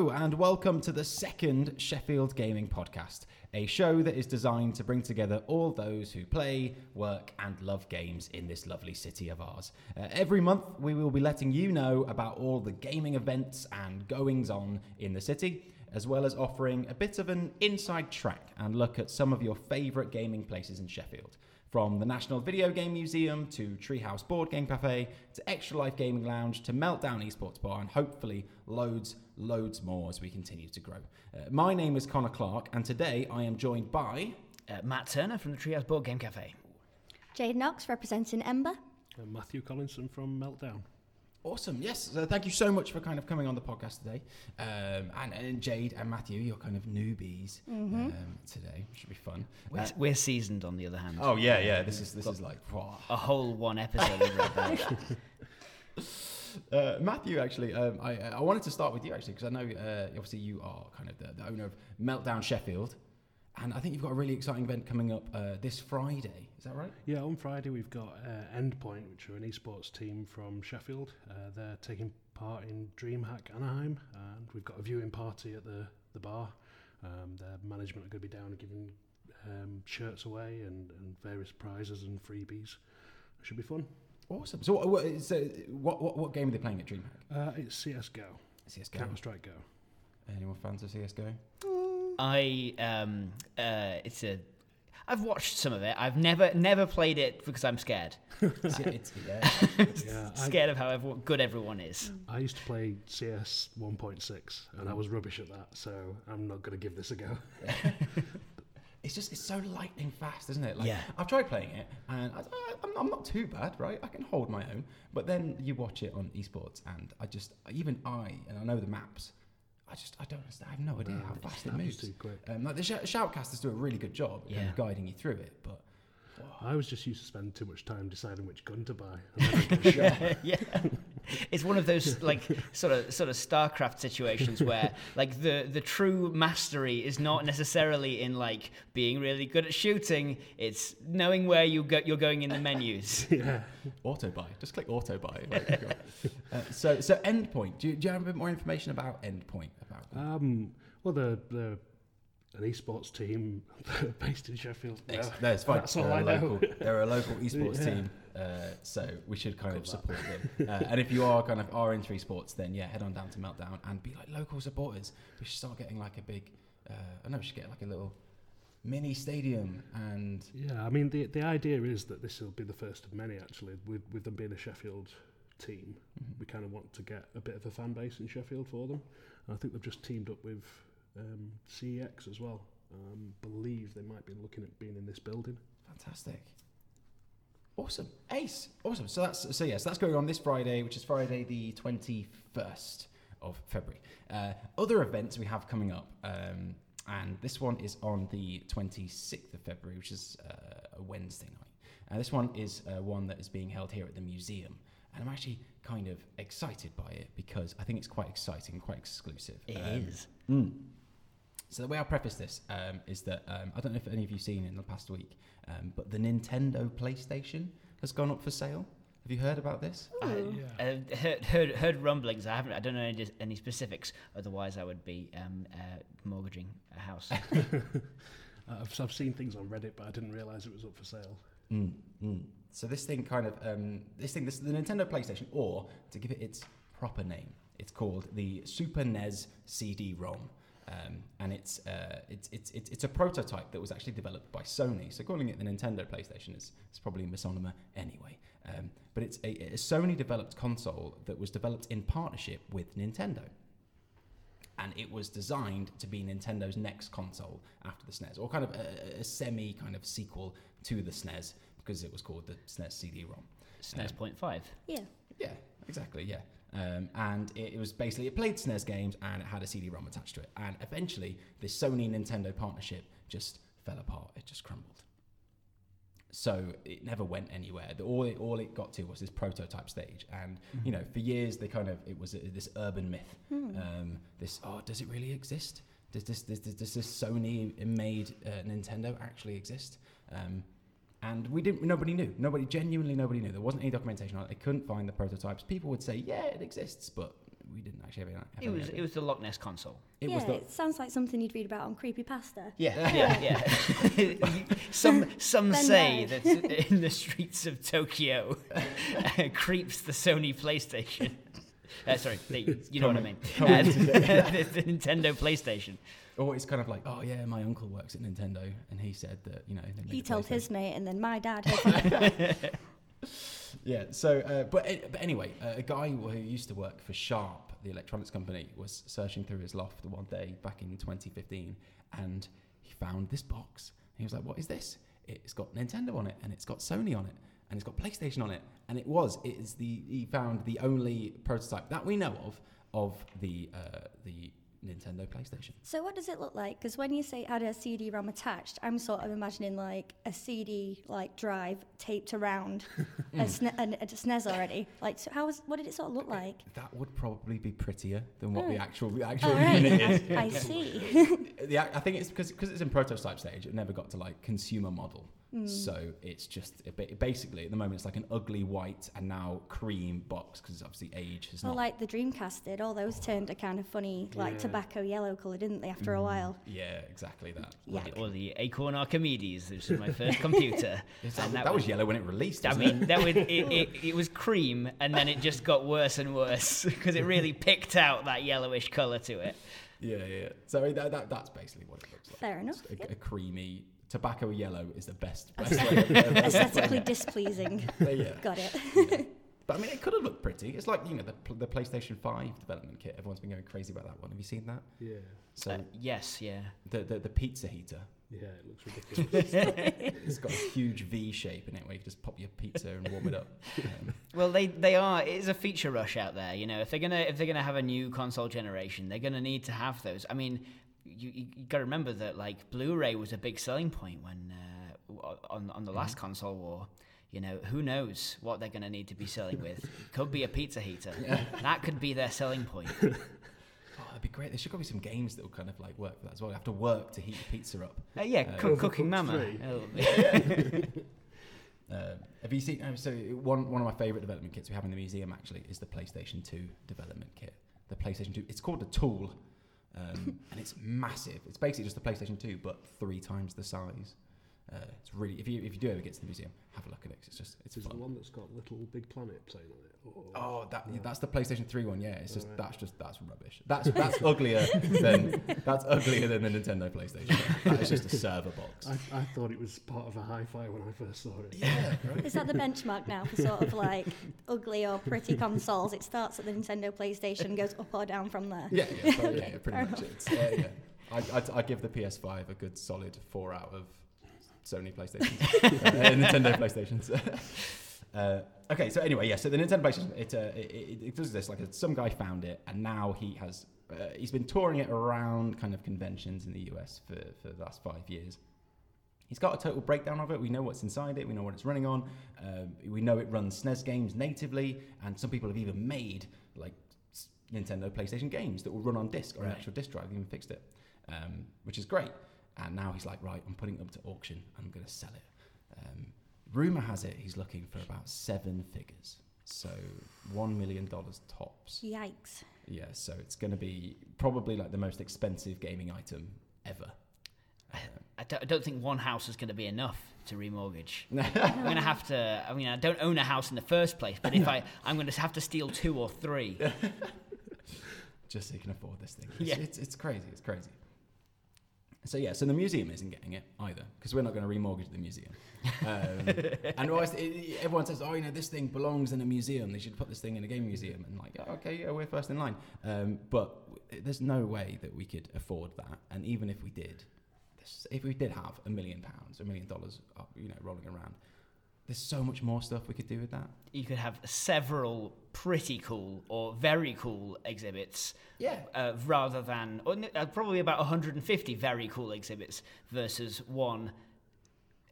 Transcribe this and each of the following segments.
Hello, and welcome to the second Sheffield Gaming Podcast, a show that is designed to bring together all those who play, work, and love games in this lovely city of ours. Uh, every month, we will be letting you know about all the gaming events and goings on in the city, as well as offering a bit of an inside track and look at some of your favourite gaming places in Sheffield. From the National Video Game Museum to Treehouse Board Game Cafe to Extra Life Gaming Lounge to Meltdown Esports Bar and hopefully loads, loads more as we continue to grow. Uh, my name is Connor Clark and today I am joined by. Uh, Matt Turner from the Treehouse Board Game Cafe. Jade Knox representing Ember. And Matthew Collinson from Meltdown. Awesome. Yes. So thank you so much for kind of coming on the podcast today. Um, and, and Jade and Matthew, you're kind of newbies um, today. Should be fun. We're, Uh, we're seasoned, on the other hand. oh yeah, yeah. This is this is like. A whole one episode of Red Dead. Uh, Matthew, actually, um, I, I wanted to start with you actually because I know uh, obviously you are kind of the, the owner of Meltdown Sheffield, and I think you've got a really exciting event coming up uh, this Friday. Is that right? Yeah, on Friday we've got uh, Endpoint, which are an esports team from Sheffield. Uh, they're taking part in DreamHack Anaheim, and we've got a viewing party at the, the bar. Um, their management are going to be down giving um, shirts away and, and various prizes and freebies. It should be fun. Awesome. So, what, what, so what, what, what game are they playing at DreamHack? Uh, it's CSGO, CS:GO. Counter Strike Go. Anyone fans of CS:GO? I um uh it's a I've watched some of it. I've never never played it because I'm scared. It's- it's- yeah. Yeah, I, scared of how everyone, good everyone is. I used to play CS 1.6, and I was rubbish at that, so I'm not going to give this a go. It's just it's so lightning fast, isn't it? Like Yeah. I've tried playing it, and I, I, I'm, I'm not too bad, right? I can hold my own. But then you watch it on esports, and I just even I and I know the maps. I just I don't understand. I have no idea No, how fast it snaps moves. too quick. Um, like the sh- shoutcasters do a really good job of kind of guiding you through it, but I was just used to spend too much time deciding which gun to buy. And I'd shot. yeah. It's one of those like sort of sort of StarCraft situations where like the the true mastery is not necessarily in like being really good at shooting. It's knowing where you go, you're going in the menus. yeah. auto buy. Just click auto buy. Like, uh, so so endpoint. Do you, do you have a bit more information about endpoint? About? Um, well, they're, they're an esports team based in Sheffield. Ex- no, it's fine. That's all they're, I a know. local, they're a local esports Yeah. team, uh, so we should kind of support them. Uh, and if you are kind of are into esports, then yeah, head on down to Meltdown and be like local supporters. We should start getting like a big. Uh, I know we should get like a little mini stadium and Yeah, I mean, the the idea is that this will be the first of many, actually. With, with them being a Sheffield team, we kind of want to get a bit of a fan base in Sheffield for them. And I think they've just teamed up with um, CEX as well. Um, believe they might be looking at being in this building. fantastic. Awesome, ace, awesome. So that's so yes, that's going on this Friday, which is Friday the twenty first of February. Uh, other events we have coming up, um, and this one is on the twenty sixth of February, which is uh, a Wednesday night. And this one is uh, one that is being held here at the museum, and I'm actually kind of excited by it because I think it's quite exciting, quite exclusive. It Um, is. Mm. So the way I'll preface this um, is that um, I don't know if any of you've seen in the past week, um, but the Nintendo PlayStation has gone up for sale. Have you heard about this? Ooh. Uh, heard, heard heard rumblings. I haven't. I don't know any, any specifics. Otherwise, I would be um, uh, mortgaging a house. Uh, I've, I've seen things on Reddit, but I didn't realise it was up for sale. Mm, mm. So this thing kind of um, this thing, this the Nintendo PlayStation, or to give it its proper name, it's called the Super NES CD-ROM. Um, and it's, uh, it's, it's, it's, it's a prototype that was actually developed by Sony. So calling it the Nintendo PlayStation is, is probably a misnomer anyway. Um, but it's a, a Sony developed console that was developed in partnership with Nintendo. And it was designed to be Nintendo's next console after the SNES, or kind of a, a semi kind of sequel to the SNES because it was called the SNES CD-ROM. SNES point five. Yeah. Yeah, exactly. Yeah, um, and it, it was basically it played SNES games and it had a CD-ROM attached to it. And eventually, this Sony Nintendo partnership just fell apart. It just crumbled. So it never went anywhere. The, all it all it got to was this prototype stage, and you know, for years they kind of it was a, this urban myth. Um, this oh, does it really exist? Does this does, does this Sony made uh, Nintendo actually exist? Um, and we didn't. Nobody knew. Nobody genuinely nobody knew. There wasn't any documentation on it. They couldn't find the prototypes. People would say, "Yeah, it exists," but we didn't actually have, any- have It any was idea. it was the Loch Ness console. It yeah, was the it sounds like something you'd read about on Creepypasta. Yeah, yeah, yeah. some some Ben say that in the streets of Tokyo uh, creeps the Sony PlayStation. Uh, sorry, the, you know what I mean. Uh, the, the Nintendo PlayStation. Or it's kind of like, oh yeah, my uncle works at Nintendo, and he said that you know. He told his mate, and then my dad. heard from- Yeah. So, uh, but but anyway, uh, a guy who used to work for Sharp, the electronics company, was searching through his loft one day back in 2015, and he found this box. He was like, "What is this?" It's got Nintendo on it, and it's got Sony on it, and it's got PlayStation on it, and it was. It is the he found the only prototype that we know of of the uh, the Nintendo PlayStation. so what does it look like? Because when you say had a CD-ROM attached, I'm sort of imagining like a CD like drive taped around a, sne- a, a SNES already. Like, so how was what did it sort of look like? That would probably be prettier than what the Oh. actual the actual right, unit is. I see. the, I think it's because because it's in prototype stage. It never got to like consumer model. Hmm. So it's just it ba- basically at the moment it's like an ugly white and now cream box because obviously age has Well, not. like the Dreamcast did, all those turned a kind of funny, like Yeah. tobacco yellow colour, didn't they? After a while. yeah, exactly that. Yeah. Or the Acorn Archimedes, which was my first computer. Yes, And that, that was was- yellow when it released. I wasn't mean, that would it, it, it was cream, and then it just got worse and worse because it really picked out that yellowish colour to it. it? yeah, yeah. So that, that, that's basically what it looks like. Fair enough. A, yep. a creamy tobacco yellow is the best. best way of- of- Aesthetically displeasing. yeah. Got it. yeah. But I mean, it could have looked pretty. It's like you know the, the PlayStation Five development kit. Everyone's been going crazy about that one. Have you seen that? Yeah, So Uh, yes, yeah. the, the the pizza heater. yeah, it looks ridiculous. It's got a huge V shape in it where you can just pop your pizza and warm it up. Um, Well, they they are. It is a feature rush out there. You know, if they're gonna if they're gonna have a new console generation, they're gonna need to have those. I mean, you you, you got to remember that like Blu-ray was a big selling point when uh, on on the last console war. You know, who knows what they're going to need to be selling with? Could be a pizza heater. That could be their selling point. oh, that'd be great. There should probably be some games that will kind of like work for that as well. You have to work to heat the pizza up. Uh, yeah, Uh, cook, cooking mama. three. Oh, Um, have you seen? Um, so one one of my favorite development kits we have in the museum actually is the PlayStation Two development kit. The PlayStation Two. It's called the Tool, um, and it's massive. It's basically just the PlayStation Two, but three times the size. Uh, it's really if you if you do ever get to the museum, have a look at it. It's just it's Is the one that's got Little Big Planet playing on it? Or, Oh, that No. that's the PlayStation Three one. Yeah, it's just Alright. that's just that's rubbish. That's that's uglier than that's uglier than the Nintendo PlayStation. That is just a server box. I, I thought it was part of a hi-fi when I first saw it. Yeah, right. Is that the benchmark now for sort of like ugly or pretty consoles? It starts at the Nintendo PlayStation, goes up or down from there. Yeah, yeah, so, yeah, yeah, pretty Fair much. It's, uh, yeah. I, I'd, I'd give the PS5 a good solid four out of Sony PlayStations, uh, Nintendo PlayStations. uh, okay, so anyway, yeah. So the Nintendo PlayStation, it, uh, it, it, does this like some guy found it, and now he has uh, he's been touring it around kind of conventions in the US for for the last five years. He's got a total breakdown of it. We know what's inside it. We know what it's running on. Um, we know it runs SNES games natively, and some people have even made like Nintendo PlayStation games that will run on disc or an actual disc drive. Even fixed it, um, which is great. And now he's like, right, I'm putting it up to auction. I'm going to sell it. Um, rumor has it he's looking for about seven figures, so one million dollars tops. Yikes. Yeah, so it's going to be probably like the most expensive gaming item ever. I don't, I don't think one house is going to be enough to remortgage. I'm going to have to. I mean, I don't own a house in the first place, but if I, I'm going to have to steal two or three. just so you can afford this thing. It's, Yeah. it's, it's crazy. It's crazy. So yeah, so the museum isn't getting it either because we're not going to remortgage the museum. Um, and always, it, everyone says, "Oh, you know, this thing belongs in a museum. They should put this thing in a game museum." And like, oh, okay, yeah, we're first in line. Um, but w- there's no way that we could afford that. And even if we did, this- if we did have a million pounds, a million dollars, uh, you know, rolling around, there's so much more stuff we could do with that. You could have several pretty cool or very cool exhibits Yeah. uh, rather than or uh, probably about 150 very cool exhibits versus one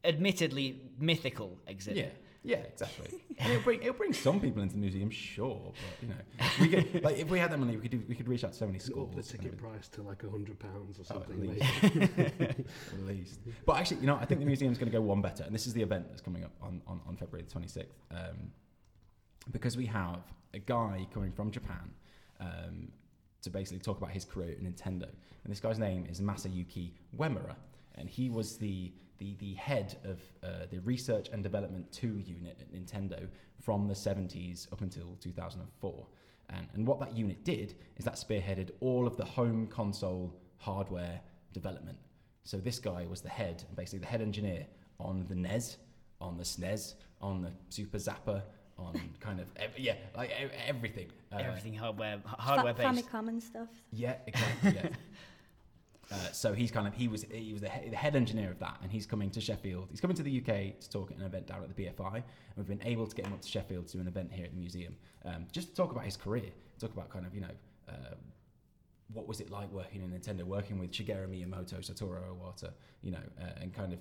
admittedly mythical exhibit. Yeah, yeah, exactly. and it'll bring it'll bring some people into the museum, sure, but you know, we could like if we had that money, we could do we could reach out to so many Up schools. the ticket everything. price to like a hundred pounds or Oh, at something. least. At least. But actually, you know, I think the museum's going to go one better, and this is the event that's coming up on, on, on February the 26th. Um, because we have a guy coming from Japan um, to basically talk about his career at Nintendo. And this guy's name is Masayuki Uemura, and he was the the, the head of uh, the research and development 2 unit at Nintendo from the 70s up until 2004. And, and what that unit did is that spearheaded all of the home console hardware development. So this guy was the head, basically the head engineer on the NES, on the SNES, on the Super Zapper, on kind of ev- yeah, like ev- everything. Uh, Everything hardware hardware Fa- based. Famicom and stuff. Yeah, exactly. Yeah. Uh, so he's kind of he was he was the, he- the head engineer of that, and he's coming to Sheffield. He's coming to the UK to talk at an event down at the BFI, and we've been able to get him up to Sheffield to do an event here at the museum, um, just to talk about his career, talk about kind of you know uh, what was it like working in Nintendo, working with Shigeru Miyamoto, Satoru Iwata, you know, uh, and kind of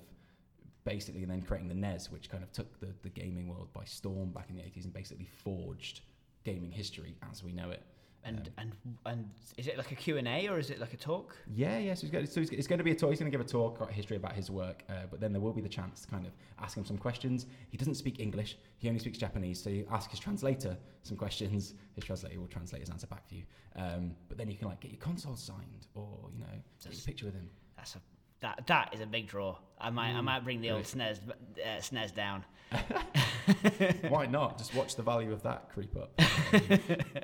basically and then creating the NES, which kind of took the, the gaming world by storm back in the 80s and basically forged gaming history as we know it. And Um, and and is it like a Q and A or is it like a talk? Yeah, yeah. So, he's got, so he's, it's going to be a talk. He's going to give a talk, got history about his work, uh, but then there will be the chance to kind of ask him some questions. He doesn't speak English; he only speaks Japanese. So you ask his translator some questions. His translator will translate his answer back for you. Um, but then you can like get your console signed, or you know, take a picture with him. That's a that that is a big draw. I might I might bring the old? SNES uh, SNES down. Why not? Just watch the value of that creep up.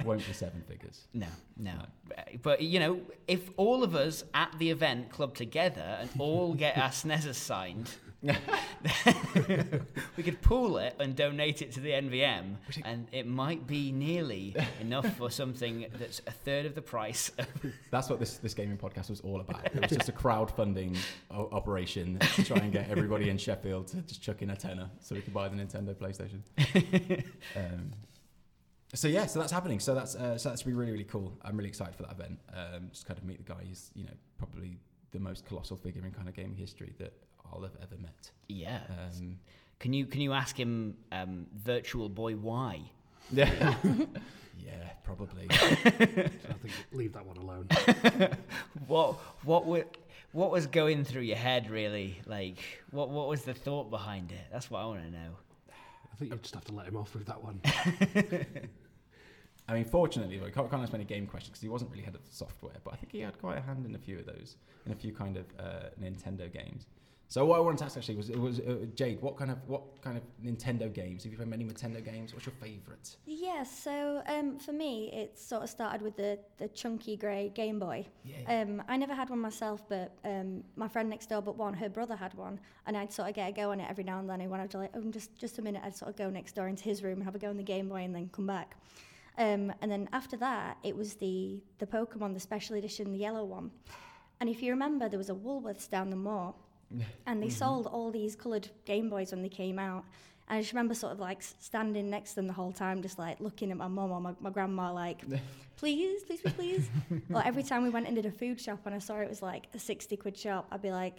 Won't be seven figures. No, no. But you know, if all of us at the event club together and all get our SNESs signed, we could pool it and donate it to the NVM, and it might be nearly enough for something that's a third of the price. That's what this, this gaming podcast was all about. It was just a crowdfunding o- operation to try and get everybody in Sheffield to just chuck in a tenner so we could buy the Nintendo PlayStation. um, so yeah, so that's happening. So that's uh, so that's be really really cool. I'm really excited for that event. Um, just kind of meet the guy. He's you know probably the most colossal figure in kind of gaming history that I'll have ever met. yeah. Um, Can you can you ask him, um, Virtual Boy, why? yeah, yeah, probably. I think leave that one alone. What what were, what was going through your head really? Like what what was the thought behind it? That's what I want to know. I think you'll just have to let him off with that one. I mean, fortunately, though, I can't, can't ask many game questions because he wasn't really head of software, but I think he had quite a hand in a few of those, in a few kind of uh, Nintendo games. So what I wanted to ask actually was, it was uh, Jade, what kind of what kind of Nintendo games? Have you played many Nintendo games? What's your favourite? Yeah, so um, for me, it sort of started with the, the chunky grey Game Boy. Yeah. Um, I never had one myself, but um, my friend next door, but one, her brother had one, and I'd sort of get a go on it every now and then. And when I'd like, oh, just just a minute, I'd sort of go next door into his room and have a go on the Game Boy, and then come back. Um, and then after that, it was the the Pokemon, the special edition, the yellow one. And if you remember, there was a Woolworths down the moor, and they mm-hmm. sold all these coloured Game Boys when they came out. And I just remember sort of like standing next to them the whole time, just like looking at my mum or my, my grandma, like, please, please, please, please. or every time we went into the food shop and I saw it was like a 60 quid shop, I'd be like,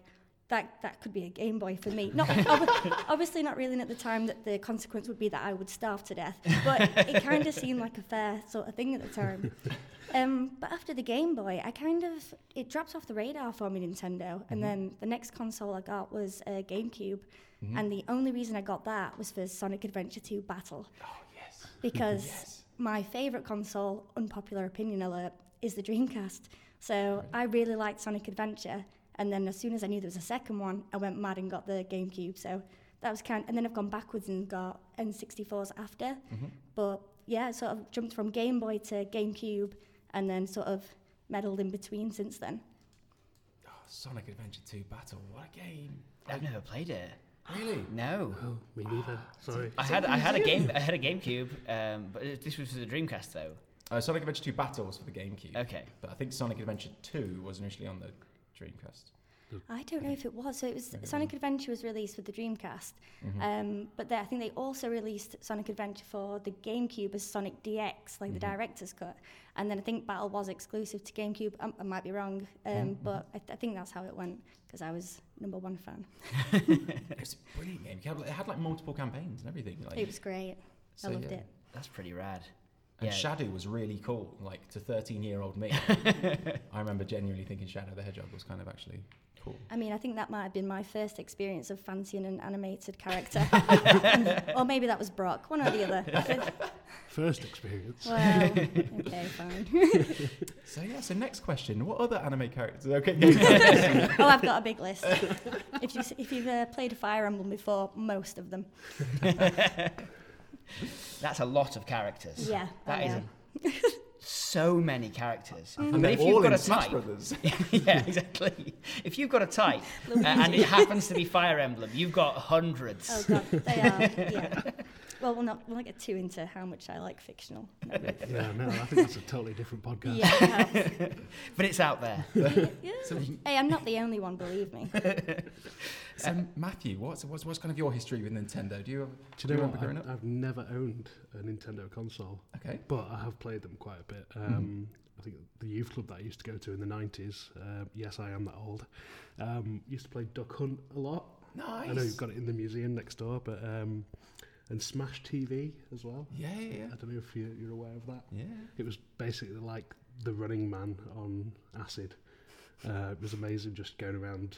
that, that could be a Game Boy for me. Not ob- obviously not realizing at the time that the consequence would be that I would starve to death, but it kind of seemed like a fair sort of thing at the time. Um, but after the Game Boy, I kind of it dropped off the radar for me, Nintendo. And mm-hmm. then the next console I got was a GameCube, mm-hmm. and the only reason I got that was for Sonic Adventure 2 Battle Oh yes. because Yes. my favorite console, unpopular opinion alert, is the Dreamcast. So I really liked Sonic Adventure, and then as soon as I knew there was a second one, I went mad and got the GameCube. So that was kind, and then I've gone backwards and got N64s after. But yeah, sort of jumped from Game Boy to GameCube, and then sort of meddled in between since then. Oh, Sonic Adventure 2 Battle. What a game. I've never played it. Really? No. Oh, me neither. Sorry. I had I had a game I had a GameCube, um, but it- this was for the Dreamcast though. Uh, Sonic Adventure 2 Battle was for the GameCube. Okay. But I think Sonic Adventure 2 was initially on the Dreamcast. I don't know if it was. So it was Maybe Sonic Adventure was released with the Dreamcast, Mm-hmm. um, but they, I think they also released Sonic Adventure for the GameCube as Sonic DX, like the Mm-hmm. director's cut. And then I think Battle was exclusive to GameCube. Um, I might be wrong, um, Mm-hmm. but I, th- I think that's how it went because I was number one fan. It was a brilliant game. It had, like- it had like multiple campaigns and everything. Like, It was great. so, I loved yeah. it. That's pretty rad. And Yeah. Shadow was really cool, like to 13 year old me. I remember genuinely thinking Shadow the Hedgehog was kind of actually cool. I mean, I think that might have been my first experience of fancying an animated character. or maybe that was Brock, one or the other. First experience. well, okay, fine. So, yeah, so next question What other anime characters? Okay, oh, I've got a big list. If, you, if you've uh, played a Fire Emblem before, most of them. That's a lot of characters. Yeah, That I is a, so many characters. and But they're if you've got in a type, Brothers. yeah, exactly. If you've got a type uh, and it happens to be Fire Emblem, you've got hundreds. Oh god, they are. Yeah. Well, we'll not we'll not get too into how much I like fictional. No, but- Yeah, no, I think that's a totally different podcast. yeah. I. But it's out there. Yeah. So, Hey, I'm not the only one, believe me. so Matthew, what's, what's, what's kind of your history with Nintendo? Do you, have, Do you know remember what? growing I've, up? I've never owned a Nintendo console, Okay. but I have played them quite a bit. Mm-hmm. Um, I think the youth club that I used to go to in the 90s, uh, yes, I am that old, um, used to play Duck Hunt a lot. Nice. I know you've got it in the museum next door, but um, and Smash TV as well. Yeah, yeah, I don't know if you, you're aware of that. yeah. It was basically like the Running Man on acid. Uh, it was amazing, just going around.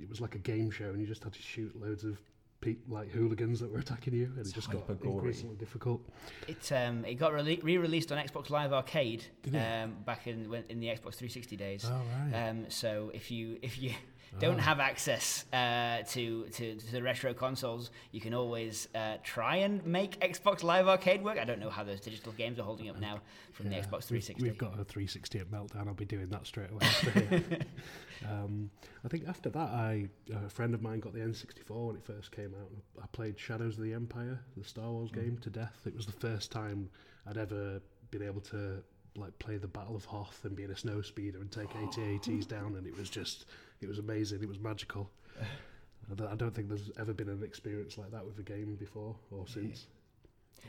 It was like a game show, and you just had to shoot loads of peop like hooligans that were attacking you, and It's it just got hyper-gory. increasingly difficult. It um, it got re-released on Xbox Live Arcade um, back in when, in the Xbox 360 days. Oh right. Um, so if you if you don't Ah. have access uh, to, to to the retro consoles, you can always uh, try and make Xbox Live Arcade work. I don't know how those digital games are holding up now from Yeah, the Xbox we've- 360. We've, got a 360 at Meltdown. I'll be doing that straight away. um, I think after that, I a friend of mine got the N64 when it first came out. I played Shadows of the Empire, the Star Wars Mm. game, to death. It was the first time I'd ever been able to like play the Battle of Hoth and be in a snow speeder and take AT-ATs down, and it was just it was amazing. It was magical. I don't- think there's ever been an experience like that with a game before or since.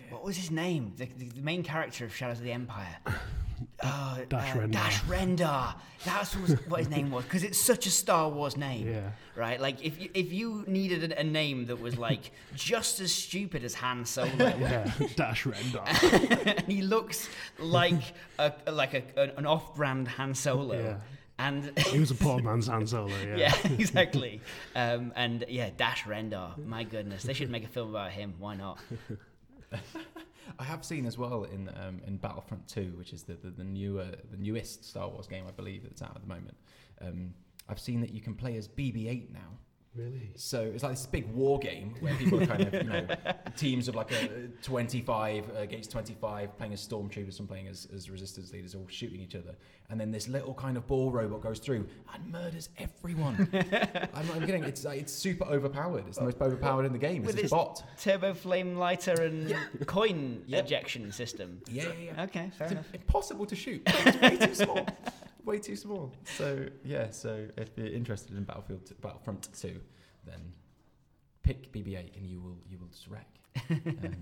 What was his name? The, the, the main character of Shadows of the Empire. Oh, Dash uh, Rendar. Dash Rendar. That's was, what his name was because it's such a Star Wars name. Yeah. Right, like if you, if you needed a, a name that was like just as stupid as Han Solo, Yeah, Dash Rendar. and he looks like a like a, an off-brand Han Solo, Yeah. And He was a poor man's Han Solo. Yeah. yeah, exactly, um, and yeah, Dash Rendar. My goodness, they should make a film about him. Why not? I have seen as well in um, in Battlefront 2, which is the, the, the newer the newest Star Wars game I believe that's out at the moment. Um, I've seen that you can play as BB-8 now. Really? So it's like this big war game where people are kind of, you know, teams of like a uh, 25 against 25 playing as stormtroopers, and playing as, as resistance leaders, all shooting each other. And then this little kind of ball robot goes through and murders everyone. I'm not even kidding. It's, like, it's super overpowered. It's the most overpowered in the game. It's With a bot. Turbo flame lighter and coin Yep. ejection system. Yeah, yeah, yeah. Okay, fair It's enough. impossible to shoot. It's way too small. Way too small. So yeah. So if you're interested in Battlefield t- Battlefront 2, then pick BB-8 and you will you will just wreck. Um,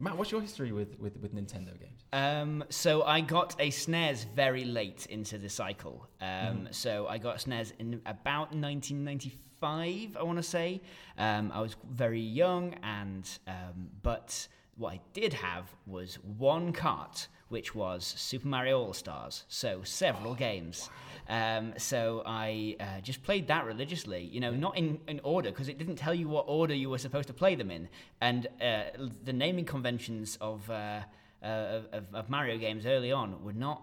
Matt, what's your history with, with, with Nintendo games? Um, so I got a SNES very late into the cycle. Um, Mm. So I got a SNES in about 1995, I want to say. Um, I was very young, and um, but what I did have was one cart, which was Super Mario All Stars. So several games. Um, so I uh, just played that religiously, you know, not in, in order because it didn't tell you what order you were supposed to play them in, and uh, the naming conventions of, uh, uh, of of Mario games early on were not.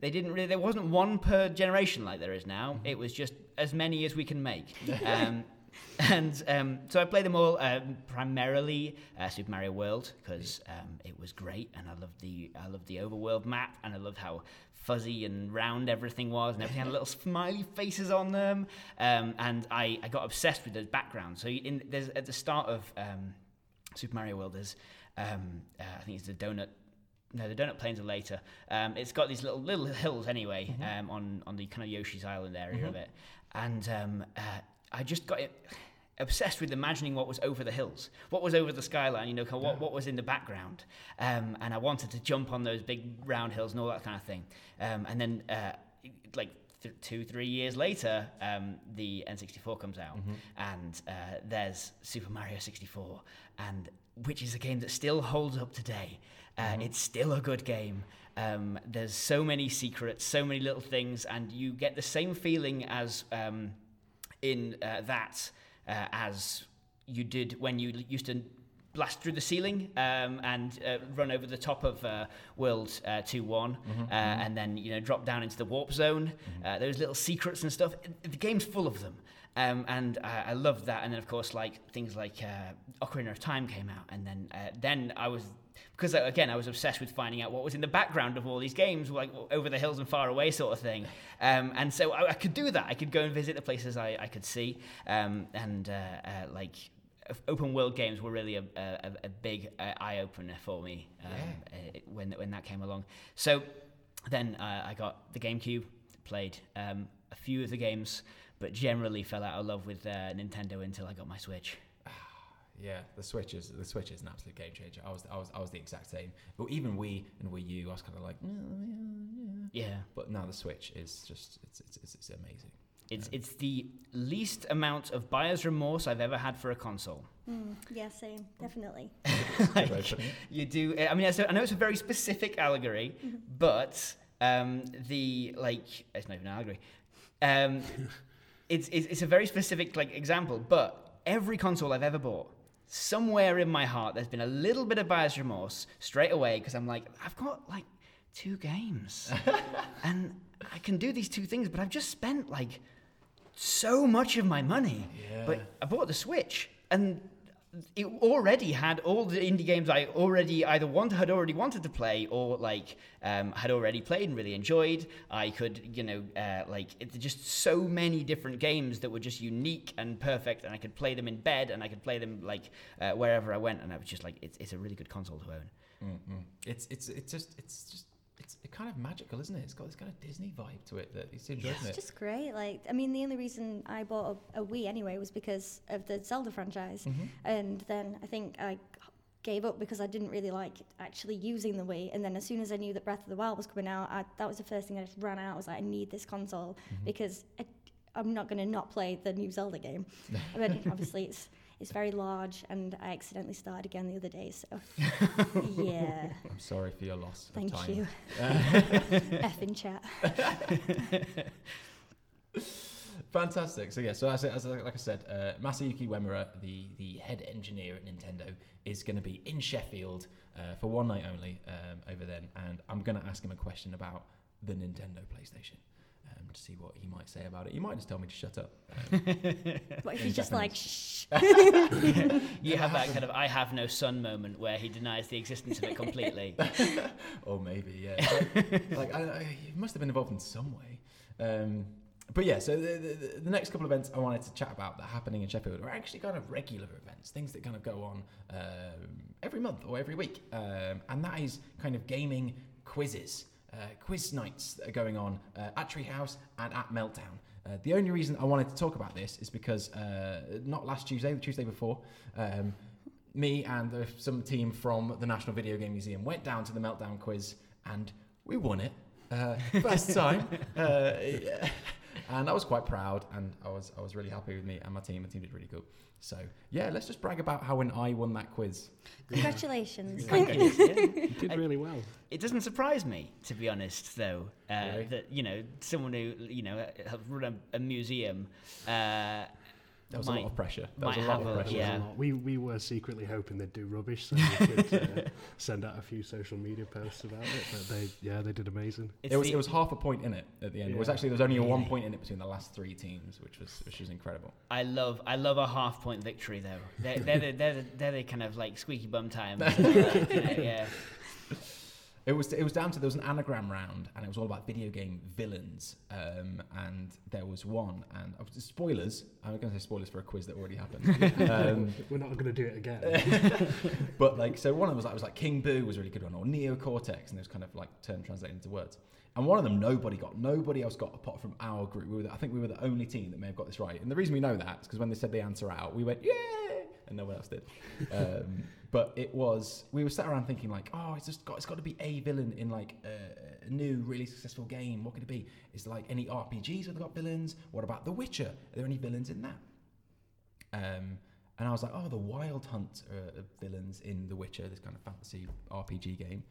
They didn't really. There wasn't one per generation like there is now. It was just as many as we can make. Um, and um, so I played them all um, primarily uh, Super Mario World because um, it was great, and I loved the I loved the overworld map, and I loved how fuzzy and round everything was, and everything had little smiley faces on them. Um, and I, I got obsessed with those backgrounds. So in, there's at the start of um, Super Mario World, there's um, uh, I think it's the donut. No, the donut plains are later. Um, it's got these little little hills anyway um, on on the kind of Yoshi's Island area of it, and um, uh, I just got it obsessed with imagining what was over the hills, what was over the skyline, you know, what, what was in the background. Um, and I wanted to jump on those big round hills and all that kind of thing. Um, and then, uh, like th- two, three years later, um, the N64 comes out, Mm-hmm. and uh, there's Super Mario 64, and which is a game that still holds up today. Uh, Mm-hmm. It's still a good game. Um, there's so many secrets, so many little things, and you get the same feeling as um, in uh, that uh, as you did when you l- used to blast through the ceiling um, and uh, run over the top of uh, World uh, 2 one uh, and then you know drop down into the warp zone. Uh, those little secrets and stuff. The game's full of them. Um, and I, I loved that. And then, of course, like things like uh, Ocarina of Time came out, and then uh, then I was because again I was obsessed with finding out what was in the background of all these games, like over the hills and far away sort of thing. Um, and so I, I could do that. I could go and visit the places I, I could see, um, and uh, uh, like open world games were really a, a, a big uh, eye opener for me um, uh, when when that came along. So then uh, I got the GameCube, played um, a few of the games, but generally fell out of love with uh, Nintendo until I got my Switch. Yeah, the Switch is the Switch is an absolute game changer. I was I was I was the exact same. But even we and Wii U, I was kind of like, "Mm, yeah, yeah." Yeah. but now the Switch is just it's it's it's, it's amazing. It's it's the least amount of buyer's remorse I've ever had for a console. Mm, yeah, same, definitely. Like, Way of putting it. you do. I mean, I know it's a very specific allegory, but um, the like it's not even an allegory. Um, it's, it's it's a very specific like example, but every console I've ever bought. Somewhere in my heart, there's been a little bit of buyer's remorse straight away because I'm like, I've got like two games, and I can do these two things, but I've just spent like so much of my money. But I bought the Switch, and it already had all the indie games I already either wanted, had already wanted to play, or like um, had already played and really enjoyed. I could, you know, uh, like just so many different games that were just unique and perfect, and I could play them in bed, and I could play them like uh, wherever I went, and I was just like, it's, it's a really good console to own. Mm-mm. It's it's it's just it's just it's kind of magical, isn't it? It's got this kind of Disney vibe to it that It's isn't it? just great. Like, I mean, the only reason I bought a, a Wii anyway was because of the Zelda franchise, Mm-hmm. and then I think I gave up because I didn't really like actually using the Wii. And then as soon as I knew that Breath of the Wild was coming out, I, that was the first thing I just ran out. I was like, I need this console Mm-hmm. because I, I'm not going to not play the new Zelda game. I mean, obviously, it's it's very large, and I accidentally started again the other day. So yeah, I'm sorry for your loss. of thank time. you. F in chat. Fantastic. So yeah, so as, as like I said, uh, Masayuki Uemura, the the head engineer at Nintendo, is going to be in Sheffield uh, for one night only um, over then, and I'm going to ask him a question about the Nintendo PlayStation. To see what he might say about it. He might just tell me to shut up. But if he's just like, Japanese. shh. You have that kind of "I have no son" moment where he denies the existence of it completely. or maybe, yeah. Like, like I, I, he must have been involved in some way. Um, but yeah, so the, the, the next couple of events I wanted to chat about that are happening in Sheffield are actually kind of regular events, things that kind of go on um, every month or every week. Um, and that is kind of gaming quizzes, quiz nights that are going on uh, at Treehouse and at Meltdown. Uh, the only reason I wanted to talk about this is because uh, not last Tuesday, the Tuesday before, um, me and the, some team from the National Video Game Museum went down to the Meltdown quiz and we won it. Uh, first time. Uh, yeah. And I was quite proud and I was I was really happy with me and my team. My team did really good. So yeah, let's just brag about how when I won that quiz. Congratulations. Thank goodness, yeah. You did really well. It doesn't surprise me, to be honest, though, uh, Really? that you know someone who you know have run a, a museum. Uh, That was a lot of pressure. That was a lot have of a- pressure. yeah. Lot. We we were secretly hoping they'd do rubbish so we could uh, send out a few social media posts about it. But they yeah they did amazing. it's It was the- it was half a point in it at the end. It was actually there was only a one point in it between the last three teams, which was which was incredible. I love I love a half point victory though. They're they're the, they're, the, they're the kind of like squeaky bum times. you know, yeah. It was it was down to there was an anagram round and it was all about video game villains. Um, and there was one and uh, spoilers. I'm going to say spoilers for a quiz that already happened. um, We're not going to do it again. but like so one of them was like was like King Boo was a really good one or Neo Cortex and it was kind of like term translated into words. And one of them nobody got. Nobody else got apart from our group. We were the, I think we were the only team that may have got this right. And the reason we know that is because when they said the answer out, we went yay, and no one else did. Um, but it was we were sat around thinking like, oh, it's just got it's got to be a villain in like a new, really successful game. What could it be? Is like any RPGs that have got villains? What about The Witcher? Are there any villains in that? Um, and I was like, oh, the Wild Hunt uh, villains in The Witcher, this kind of fantasy RPG game.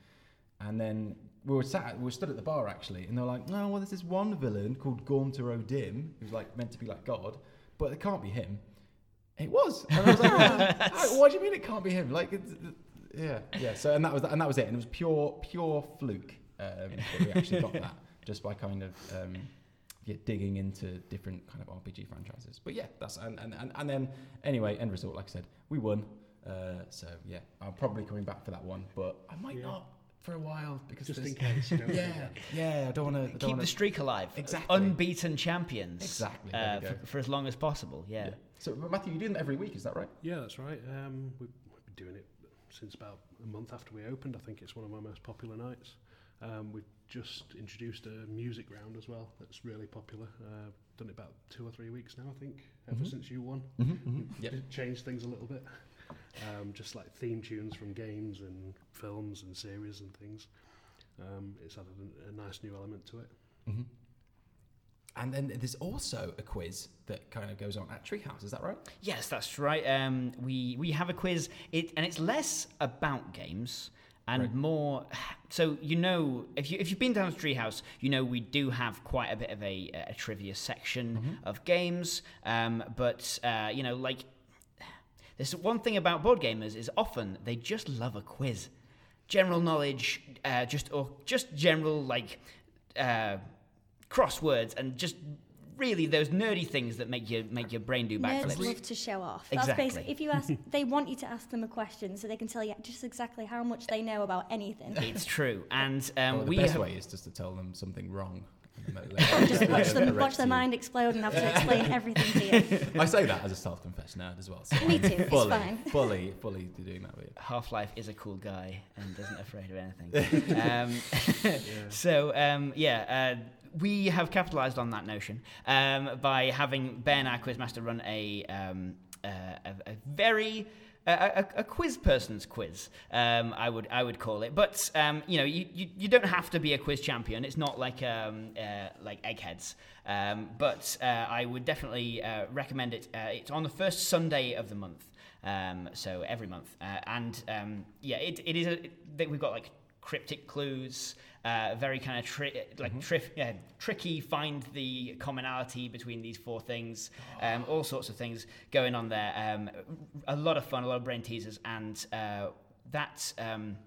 And then we were sat, we were stood at the bar actually, and they were like, no, well, there's this one villain called Gaunter O'Dim, who's like meant to be like God, but it can't be him. It was, and I was like, "How- what do you mean it can't be him? Like, it's, yeah, yeah. So and that was and that was it, and it was pure, pure fluke um, that we actually got that just by kind of um, yeah, digging into different kind of RPG franchises. But yeah, that's and and, and, and then anyway, end result, like I said, we won. Uh, so yeah, I'm probably coming back for that one, but I might Yeah. not for a while because Just in case. You don't yeah, yeah, I don't want to Keep the streak alive. Exactly. Unbeaten champions. Exactly, Uh, for, for as long as possible. Yeah. So Matthew, you're doing that every week, is that right? Yeah, that's right. Um, we've, we've been doing it since about a month after we opened. I think it's one of our most popular nights. Um, we've just introduced a music round as well. That's really popular. Uh, done it about two or three weeks now, I think, ever Mhm. since you won. Mm-hmm, Yep. It Changed things a little bit. Um, just like theme tunes from games and films and series and things. Um, it's added a, a nice new element to it. And then there's also a quiz that kind of goes on at Treehouse. Is that right? Yes, that's right. Um, we we have a quiz, it, and it's less about games and Right. more. So you know, if you if you've been down to Treehouse, you know we do have quite a bit of a, a trivia section of games. Um, but uh, you know, like there's one thing about board gamers is often they just love a quiz, general knowledge, uh, just or just general like uh, crosswords and just really those nerdy things that make you make your brain do Nerds backflips. love to show off. That's Exactly. basically if you ask, they want you to ask them a question so they can tell you just exactly how much they know about anything. It's true, and um, Or the we best have, way is just to tell them something wrong. Just watch them, watch their mind explode and have to explain everything to you. I say that as a self-confessed nerd as well. So Me I'm too, it's Fully, fine. fully, fully doing that with you. Half Life is a cool guy and isn't afraid of anything. um, so um, yeah, uh, we have capitalised on that notion um, by having Ben, our quizmaster, run a um, a, a very a, a, quiz person's quiz, um, I would I would call it. But um, you know, you, you, you don't have to be a quiz champion. It's not like um, uh, like eggheads. Um, but uh, I would definitely uh, recommend it. Uh, it's on the first Sunday of the month. Um, so every month, uh, and um, yeah, it, it is. A, we've got like cryptic clues, uh, very kind of tri- like trif- yeah, tricky. Find the commonality between these four things. Um, all sorts of things going on there. Um, a lot of fun, a lot of brain teasers, and uh, that. Um,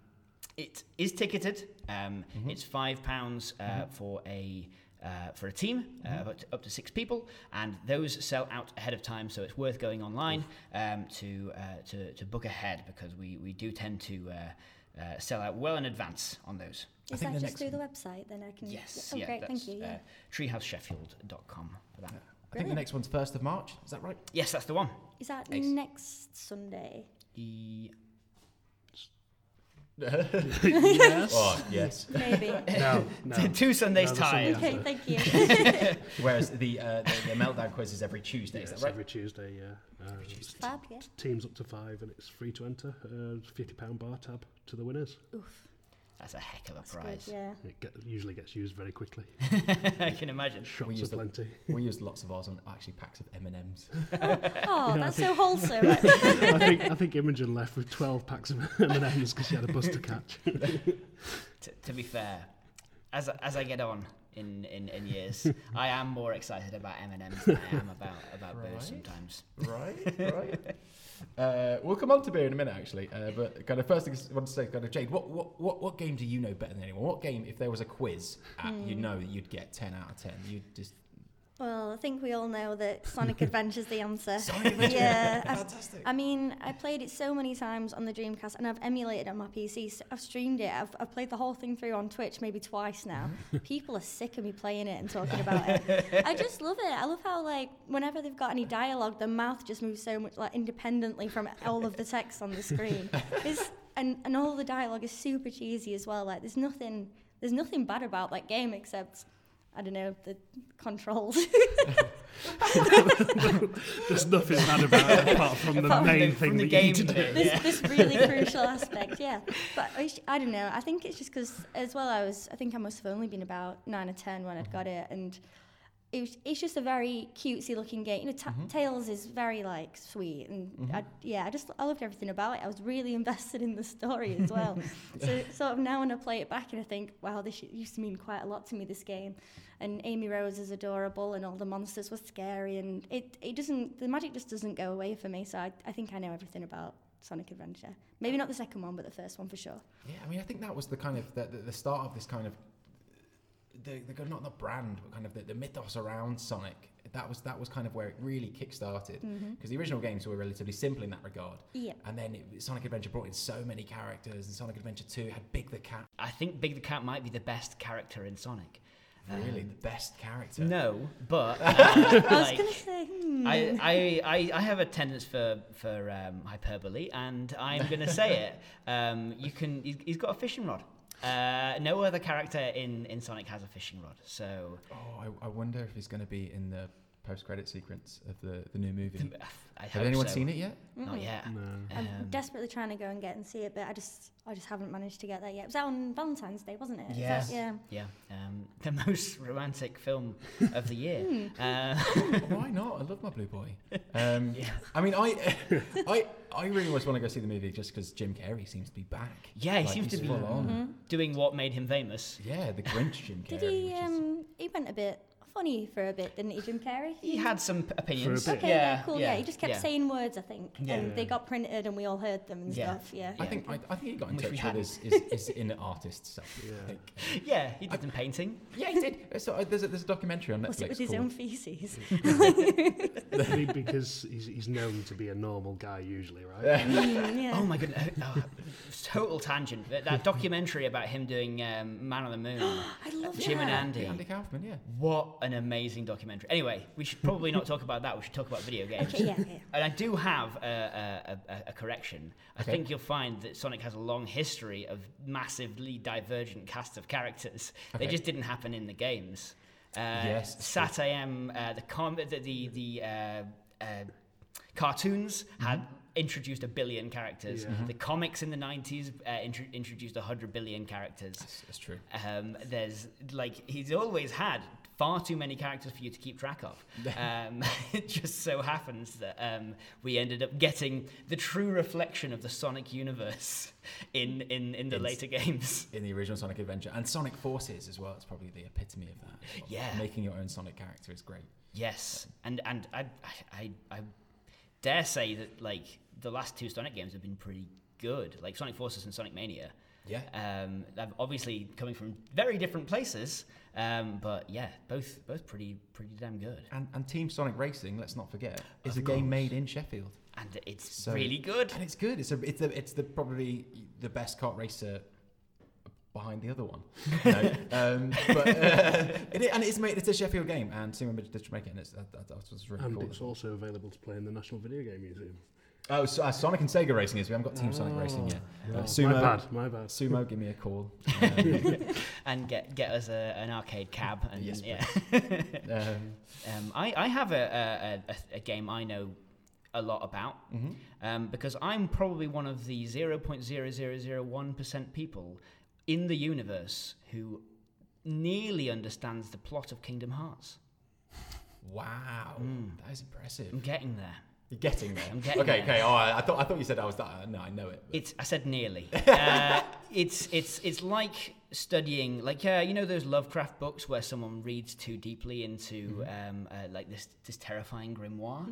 it is ticketed. Um, It's five pounds uh, for a uh, for a team uh, up, to, up to six people, and those sell out ahead of time. So it's worth going online um, to, uh, to to book ahead because we, we do tend to uh, sell out well in advance on those. I Is think that the just next through the website? Then I can. Yes, Oh, yeah, great. that's, Thank you. Yeah. Uh, treehousesheffield.com for that. I think the next one's first of March. Is that right? Yes, that's the one. Is that Ace. next Sunday? E- yes. Oh yes. Maybe. No, no. Two Sundays No, the Sunday time. okay. after. Thank you. Whereas the, uh, the the meltdown quiz is every Tuesday. Yeah, is that right? every Tuesday, yeah. Uh, it's Fab. Yeah. teams up to five, and it's free to enter. Uh, Fifty pound bar tab to the winners. Oof. That's a heck of a That's good. prize. Yeah. It get, usually gets used very quickly. I can imagine. Shots use the- aplenty. We used lots of ours on actually packs of M and M's. Oh, I that's think- so wholesome. I think I think Imogen left with twelve packs of M and M's because she had a bus to catch. T- to be fair, as I- as I get on in, in, in years, I am more excited about M and M's than I am about about Right. booze sometimes. Right, right. Uh, we'll come on to beer in a minute, actually. Uh, but kind of first thing I want to say, kind of Jade, what, what, what, what game do you know better than anyone? What game, if there was a quiz, at, you know that you'd get ten out of ten. You'd just Well, I think we all know that Sonic Adventure's the answer. Sonic Adventure. Yeah, I- fantastic. I mean, I played it so many times on the Dreamcast, and I've emulated it on my PC. So I've streamed it. I've, I've played the whole thing through on Twitch maybe twice now. Mm-hmm. People are sick of me playing it and talking about it. I just love it. I love how like whenever they've got any dialogue, the mouth just moves so much like independently from all of the text on the screen. It's, and and all the dialogue is super cheesy as well. Like there's nothing there's nothing bad about that game except I don't know the controls. There's nothing bad about it apart from the Apart from main the- thing from the that you need to do. bit. this, Yeah. this really crucial aspect, yeah. But I, sh- I don't know. I think it's just because, as well, I was. I think I must have only been about nine or ten when I'd got it, and it was, it's just a very cutesy looking game. You know, ta- mm-hmm. Tails is very like sweet, and mm-hmm. I, yeah, I just I loved everything about it. I was really invested in the story as well. so sort of now when I play it back and I think, wow, this used to mean quite a lot to me. This game, and Amy Rose is adorable, and all the monsters were scary, and it it doesn't the magic just doesn't go away for me. So I, I think I know everything about Sonic Adventure. Maybe not the second one, but the first one for sure. Yeah, I mean, I think that was the kind of the, the start of this kind of the, the not the brand, but kind of the, the mythos around Sonic. That was that was kind of where it really kick-started because the original games were relatively simple in that regard. Yeah. And then it, Sonic Adventure brought in so many characters, and Sonic Adventure Two had Big the Cat, I think Big the Cat might be the best character in Sonic. really Um, the best character. No, but uh, I was gonna say, hmm. I, I, I, I have a tendency for for um, hyperbole, and I'm going to say it. Um, you can. He's, he's got a fishing rod. Uh, no other character in, in Sonic has a fishing rod. So Oh, I, I wonder if he's going to be in the post-credit sequence of the, the new movie. I Have anyone so. seen it yet? Not Mm-mm. yet. No. I'm Um, desperately trying to go and get and see it, but I just I just haven't managed to get there yet. It was out on Valentine's Day, wasn't it? Is that- Yes. yeah. Yeah, um, the most romantic film of the year. Hmm. Uh, Why not? I love my blue boy. Um, yeah. I mean, I, I, I really always want to go see the movie just because Jim Carrey seems to be back. Yeah, he Like, seems to be full on. Mhm. doing what made him famous. Yeah, the Grinch Jim Carrey. Did he? which is- Um, he went a bit funny for a bit, didn't he, Jim Carrey? He had some p- opinions. bit. Okay, yeah, cool. Yeah, he just kept yeah. saying words, I think, Yeah. and they got printed, and we all heard them and Yeah. stuff. Yeah. I think I, I think he got in Which we touch with his, his, his inner artist self. Yeah. I. Yeah, he did some painting. Yeah, he did. So uh, there's a, there's a documentary on Netflix Was it with his own feces? Because he's, he's known to be a normal guy usually, right? Mm, yeah. Oh my goodness! Oh, total tangent. That, that documentary about him doing um, Man on the Moon. I love Jim and. Andy. Andy Kaufman. Yeah. What an amazing documentary. Anyway, we should probably not talk about that. We should talk about video games. Okay, yeah, yeah. And I do have a, a, a, a correction. I Okay. think you'll find that Sonic has a long history of massively divergent cast of characters. They just didn't happen in the games. Uh, Yes, SatAM, uh, the com- the the, the uh, uh, cartoons had introduced a billion characters. Yeah. The comics in the 90s uh, intro- introduced 100 billion characters. That's, that's true. Um, there's like he's always had far too many characters for you to keep track of. Um, it just so happens that um, we ended up getting the true reflection of the Sonic universe in in, in the In- later games. In the original Sonic Adventure and Sonic Forces as well. It's probably the epitome of that. Yeah. Making your own Sonic character is great. Yes, and and I I, I dare say that like the last two Sonic games have been pretty good, like Sonic Forces and Sonic Mania. Yeah. Um, they're obviously coming from very different places, um, but yeah, both both pretty pretty damn good, And, and Team Sonic Racing, let's not forget, is Of a game made in Sheffield. and it's So- really good. And it's good. It's a, it's a, it's the probably the best kart racer behind the other one. no, um, but uh, it, and it's made. It's a Sheffield game, and Team Remember to make it, and it's that, that, that's what's really And cool. it's also available to play in the National Video Game Museum. Oh, so, uh, Sonic and Sega Racing is. We haven't got Team Sonic Racing yet. Oh, Uh, Sumo- my bad, my bad. Sumo, give me a call. Um, and get get us a, an arcade cab. And Yes, yeah, um, um, I I have a, a, a, a game I know a lot about mhm. um, because I'm probably one of the zero point zero zero zero one percent people in the universe who nearly understands the plot of Kingdom Hearts. Wow, Mm. that is impressive. I'm getting there. You're getting there. I'm getting okay, there. okay. Oh, I, I thought I thought you said I was that. uh, No, I know it. but- It's I said nearly. uh, it's it's it's like studying like uh, you know those Lovecraft books where someone reads too deeply into um, uh, like this this terrifying grimoire,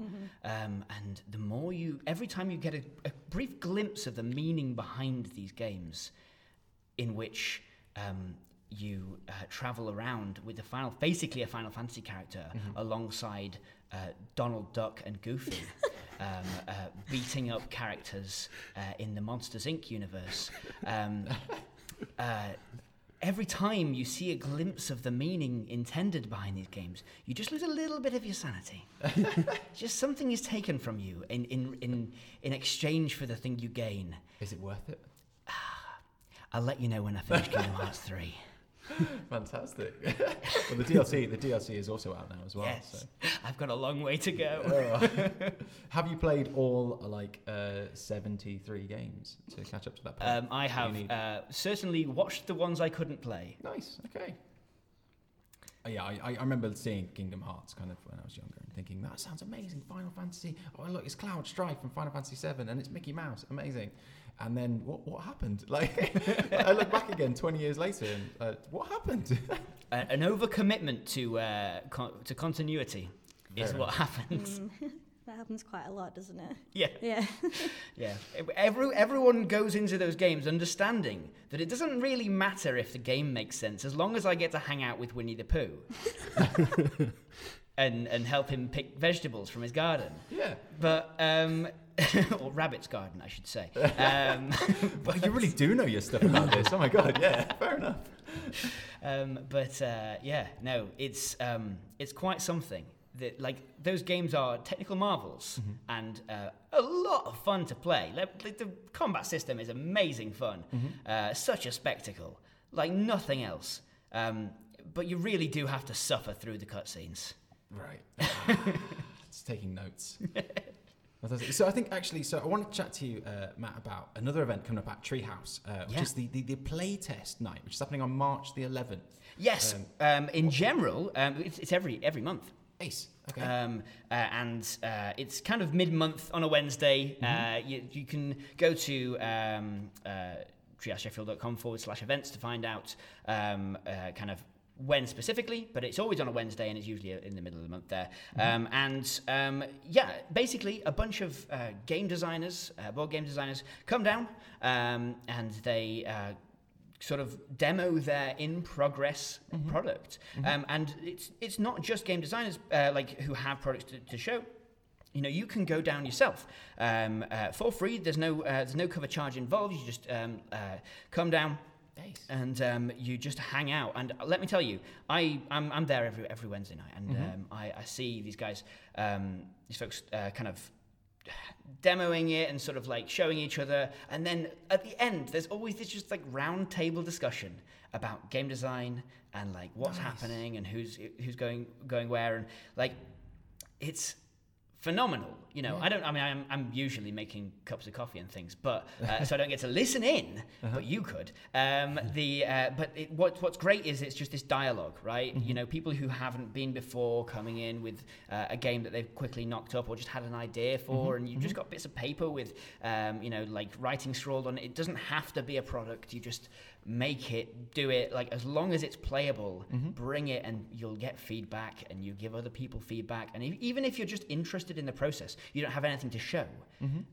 um, and the more you every time you get a, a brief glimpse of the meaning behind these games, in which um, you uh, travel around with the final, basically a Final Fantasy character alongside uh, Donald Duck and Goofy, um, uh, beating up characters uh, in the Monsters Inc. universe. Um, uh, every time you see a glimpse of the meaning intended behind these games, you just lose a little bit of your sanity. just something is taken from you in, in, in, in exchange for the thing you gain. Is it worth it? I'll let you know when I finish Kingdom Hearts 3. Fantastic. well, the DLC, the DLC is also out now as well. yes, I've got a long way to go. Oh. Have you played all like uh, 73 games to catch up to that point? Um, I have uh, certainly watched the ones I couldn't play. Nice. Okay. Uh, yeah, I, I I remember seeing Kingdom Hearts kind of when I was younger and thinking that sounds amazing. Final Fantasy. Oh look, it's Cloud Strife from Final Fantasy VII, and it's Mickey Mouse. Amazing. And then what what happened? Like I look back again 20 years later, and uh, what happened? Uh, an overcommitment to uh, con- to continuity is Very what happens. Mm. that happens quite a lot, doesn't it? Yeah, Yeah. yeah. Every, everyone goes into those games understanding that it doesn't really matter if the game makes sense as long as I get to hang out with Winnie the Pooh and and help him pick vegetables from his garden. yeah. But um, or rabbit's garden, I should say. Um, But you really do know your stuff about this. Oh my god. Yeah. Fair enough. um, but uh, yeah, no, it's um, it's quite something. That like those games are technical marvels Mm-hmm. and uh, a lot of fun to play. Like, like, the combat system is amazing fun, Mm-hmm. uh, such a spectacle, like nothing else. Um, but you really do have to suffer through the cutscenes. Right. it's taking notes. Fantastic. So I think actually, so I want to chat to you, uh, Matt, about another event coming up at Treehouse, uh, which Yeah. is the, the, the playtest night, which is happening on March the 11th. Yes, Um, um, in general, um, it's, it's every every month. Ace. Okay. Um, uh, and uh, it's kind of mid-month on a Wednesday. Uh, you, you can go to um, uh, treehousesheffield.com forward slash events to find out um, uh, kind of when specifically, but it's always on a Wednesday and it's usually in the middle of the month there. Um, and um, yeah, basically a bunch of uh, game designers, uh, board game designers, come down um, and they uh, sort of demo their in progress product. Um, and it's it's not just game designers uh, like who have products to, to show. You know, you can go down yourself um, uh, for free. There's no uh, there's no cover charge involved. You just um, uh, come down And um, you just hang out. And let me tell you, I I'm, I'm there every every Wednesday night, and um, I, I see these guys, um, these folks, uh, kind of demoing it and sort of like showing each other. And then at the end, there's always this just like round table discussion about game design and like what's Nice. happening and who's who's going going where and like it's phenomenal you know Yeah. i don't i mean i'm, I'm usually making cups of coffee and things but uh, so i don't get to listen in but you could. Um, the uh, but it, what, what's great is it's just this dialogue right? You know people who haven't been before coming in with uh, a game that they've quickly knocked up or just had an idea for and you've just got bits of paper with um, you know like writing scrawled on it. It doesn't have to be a product. You just make it do it like as long as it's playable bring it and you'll get feedback and you give other people feedback. And e- even if you're just interested in the process you don't have anything to show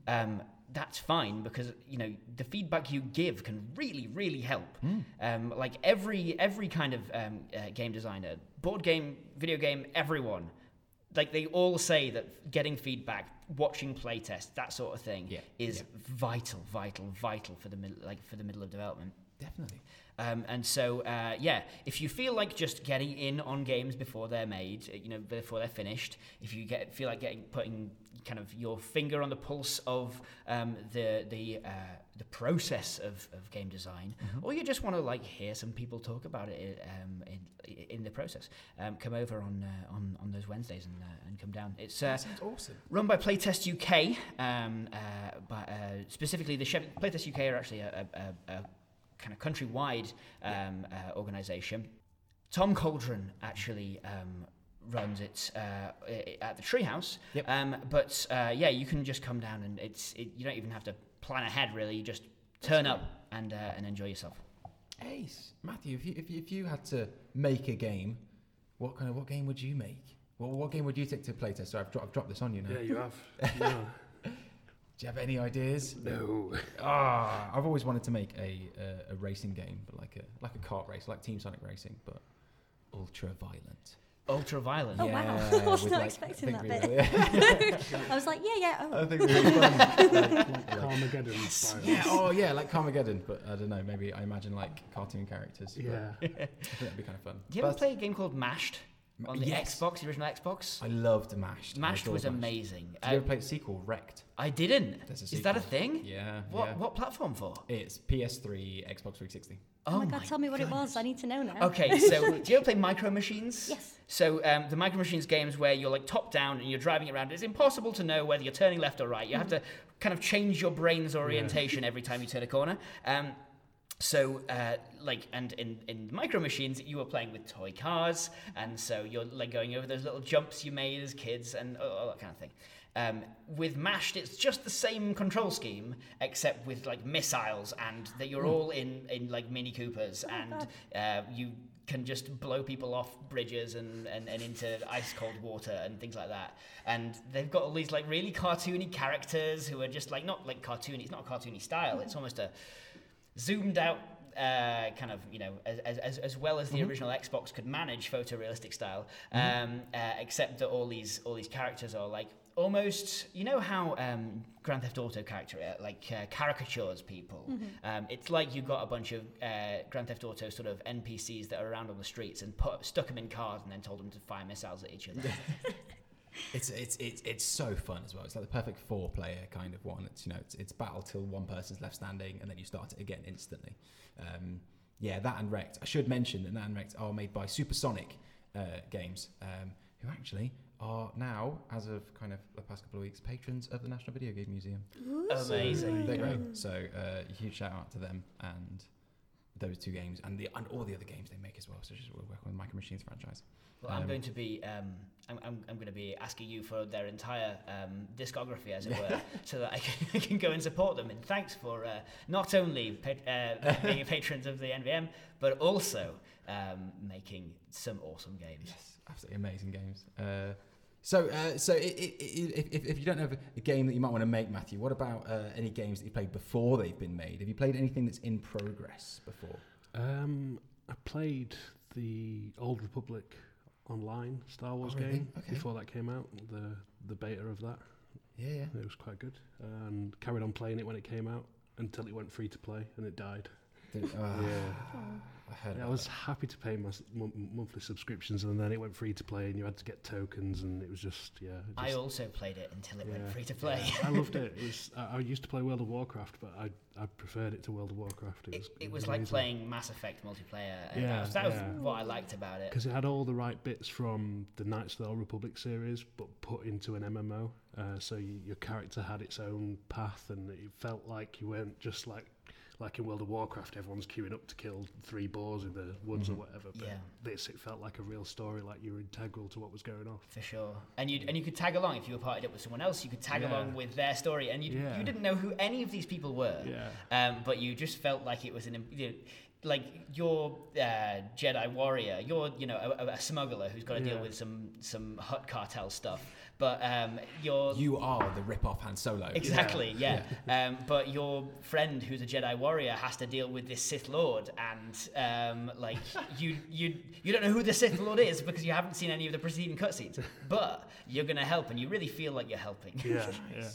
um, that's fine because you know the feedback you give can really really help. Um, like every every kind of um, uh, game designer board game video game everyone like they all say that getting feedback watching playtests that sort of thing Yeah, is yeah. vital vital vital for the mid- like for the middle of development Definitely. um, and so, uh, yeah, if you feel like just getting in on games before they're made, uh, you know, before they're finished, if you get feel like getting putting kind of your finger on the pulse of um, the the uh, the process of, of game design, or you just want to like hear some people talk about it um, in in the process, um, come over on uh, on on those Wednesdays and uh, and come down. It's uh, That sounds awesome. run by Playtest UK, um, uh, uh, specifically the Sheff- Playtest UK are actually a, a, a kind of countrywide um, uh, organisation. Tom Cauldron actually um, runs it uh, at the Treehouse, Yep. um, but uh, yeah, you can just come down and it's it, you don't even have to plan ahead really. You just turn up and uh, and enjoy yourself. Ace. Matthew, if you, if you, if you had to make a game, what kind of what game would you make? What, what game would you take to playtest? So I've, dro- I've dropped this on you now. Yeah, you have. Yeah. Do you have any ideas? no. Ah, I've always wanted to make a, a a racing game, but like a like a kart race, like Team Sonic Racing, but ultra violent. Ultra violent. Oh, wow. Yeah, I was not like, expecting I that think we- I was like, yeah, yeah. Oh. I think it'd be fun. Like Carmageddon style. yeah, oh yeah, like Carmageddon, but I don't know. Maybe I imagine like cartoon characters. but Yeah. I think that'd be kind of fun. Do you ever play a game called Mashed? On the Yes. Xbox, the original Xbox. I loved Mashed. I Mashed adored was amazing. Did you ever Uh, play the sequel, Wrecked? I didn't. There's a Is that a thing? Yeah. What yeah. what platform for? It's PS3, Xbox 360. Oh, my god, tell me what it was. I need to know now. Okay, so do you ever play Micro Machines? Yes. So um, the Micro Machines games where you're like top down and you're driving around, it's impossible to know whether you're turning left or right. You have to kind of change your brain's orientation every time you turn a corner. Um, so, uh, like, and in, in Micro Machines, you were playing with toy cars, and so you're like going over those little jumps you made as kids and all, all that kind of thing. Um, with Mashed, it's just the same control scheme, except with like missiles, and that you're all in, in like Mini Coopers, and uh, you can just blow people off bridges and, and, and into ice cold water and things like that. And they've got all these like really cartoony characters who are just like not like cartoony. It's not a cartoony style. It's almost a zoomed out uh, kind of you know as, as, as well as the original Xbox could manage photorealistic style, um, uh, except that all these all these characters are like almost you know how um, Grand Theft Auto character uh, like uh, caricatures people. Um, it's like you got a bunch of uh, Grand Theft Auto sort of NPCs that are around on the streets and put stuck them in cars and then told them to fire missiles at each other. It's it's it's it's so fun as well. It's like the perfect four player kind of one. It's you know it's, it's battle till one person's left standing and then you start it again instantly. Um, yeah, that and Wrecked. I should mention that that and Wrecked are made by Supersonic uh, Games, um, who actually are now, as of kind of the past couple of weeks, patrons of the National Video Game Museum. Amazing. They're great. So uh, huge shout out to them and those two games and the and all the other games they make as well. So just we're working with Micro Machines franchise. Well, I'm Um, going to be um, I'm, I'm, I'm going to be asking you for their entire um, discography, as it were, so that I can, I can go and support them. And thanks for uh, not only pa- uh, being patrons of the NVM, but also um, making some awesome games. Yes, absolutely amazing games. Uh, so, uh, so i i i if, if, if you don't have a, a game that you might want to make, Matthew, what about uh, any games that you played before they've been made? Have you played anything that's in progress before? Um, I played the Old Republic online Star Wars Oh, really? game Okay. before that came out. The the beta of that. Yeah, yeah. It was quite good, and carried on playing it when it came out until it went free to play and it died. Did, uh, Yeah. I heard Yeah, I was that. happy to pay my s- mon- monthly subscriptions, and then it went free to play, and you had to get tokens, and it was just yeah. it I also played it until it went free to play. I loved it. It was. I, I used to play World of Warcraft, but I I preferred it to World of Warcraft. It It, was. it was like amazing. playing Mass Effect multiplayer. And Yeah, that was, that was yeah. what I liked about it. because it had all the right bits from the Knights of the Old Republic series, but put into an MMO. Uh, so you, your character had its own path, and it felt like you weren't just like like in World of Warcraft, everyone's queuing up to kill three boars in the woods or whatever. But Yeah. this, it felt like a real story, like you were integral to what was going on. For sure, and you and you could tag along if you were partied up with someone else. You could tag Yeah. along with their story, and you Yeah. you didn't know who any of these people were. Yeah. Um, but you just felt like it was an, you know, like you're uh, Jedi warrior. You're you know a, a- a smuggler who's got to deal with some some Hutt cartel stuff. But um, you're You are the rip-off Han Solo. Exactly, yeah. Um, but your friend, who's a Jedi warrior, has to deal with this Sith Lord, and um, like you, you, you don't know who the Sith Lord is because you haven't seen any of the preceding cutscenes. But you're gonna help, and you really feel like you're helping. Yeah, yeah.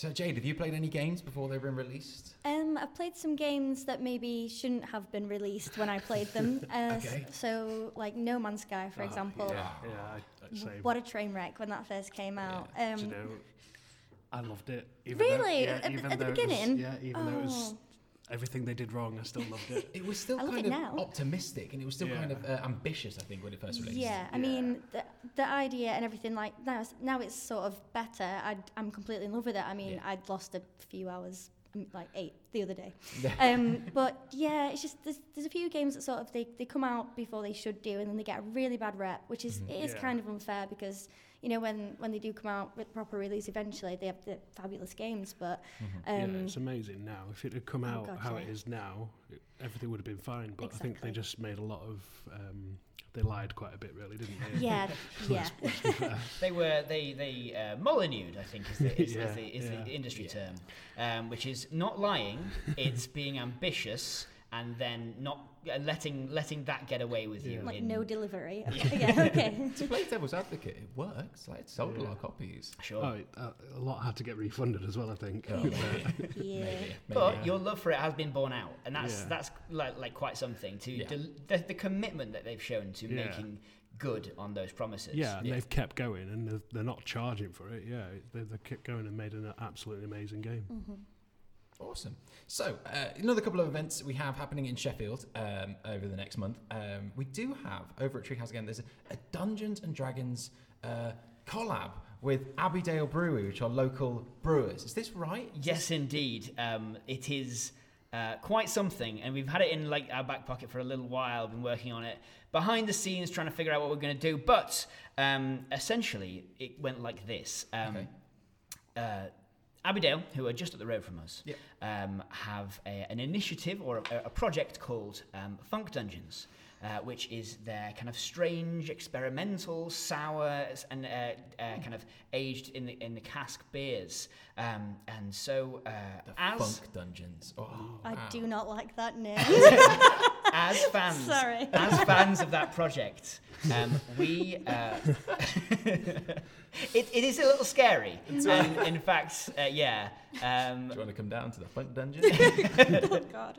So, Jade, have you played any games before they've been released? Um, I've played some games that maybe shouldn't have been released when I played them. Uh, Okay. So, like No Man's Sky, for Oh, example. Yeah, yeah. I, I'd say. What a train wreck when that first came out. Do Um, you know, I loved it. Even Really? Though, yeah, At- even at the though it was- beginning? yeah, even though it was Oh. Everything they did wrong, I still loved it. It was still I kind of now. optimistic, and it was still kind of uh, ambitious. I think when it first released. Yeah, I Yeah. mean the, the idea and everything like now. it's- Now it's sort of better. I'd, I'm completely in love with it. I mean, Yeah. I'd lost a few hours, um, like eight the other day. um, but yeah, it's just there's, there's a few games that sort of they, they come out before they should do, and then they get a really bad rep, which is it is Yeah. kind of unfair because you know when when they do come out with proper release eventually, they have the fabulous games, but um, yeah, it's amazing now. If it had come Oh, out God, how yeah. it is now, it, everything would have been fine. But I think they just made a lot of. Um, they lied quite a bit, really, didn't they? yeah, yeah. They were they they uh, molyneuxed, I think is the is, Yeah, is the, is yeah. the industry term, um, which is not lying. it's being ambitious and then not letting letting that get away with you. Like in- no delivery. yeah, okay. to play devil's advocate, it works. Like, it sold a lot of copies. Sure. Oh, uh, a lot had to get refunded as well, I think. Oh, But- Yeah. Maybe, maybe. But your love for it has been borne out, and that's Yeah. that's like, like quite something. To Yeah. del- the, the commitment that they've shown to Yeah. making good on those promises. Yeah, and Yeah. they've kept going, and they're, they're not charging for it. Yeah, they, they've kept going and made an absolutely amazing game. Mm-hmm. Awesome. So, uh, another couple of events we have happening in Sheffield um, over the next month. Um, we do have over at Treehouse again. There's a, a Dungeons and Dragons uh, collab with Abbeydale Brewery, which are local brewers. Is this right? Is Yes, indeed. Um, it is uh, quite something, and we've had it in like our back pocket for a little while. Been working on it behind the scenes, trying to figure out what we're going to do. But um, essentially, it went like this. Um, Okay. Abbeydale, who are just up the road from us, Yep. um, have a, an initiative or a, a project called um, Funk Dungeons. Uh, which is their kind of strange, experimental, sour, and uh, uh, kind of aged in the in the cask beers. Um, and so, uh, The as Funk Dungeons. Oh, I wow. do not like that name. as fans, Sorry. as fans of that project, um, we uh, it, it is a little scary. And in fact, uh, yeah. Um, Do you want to come down to the Funk Dungeon? oh God.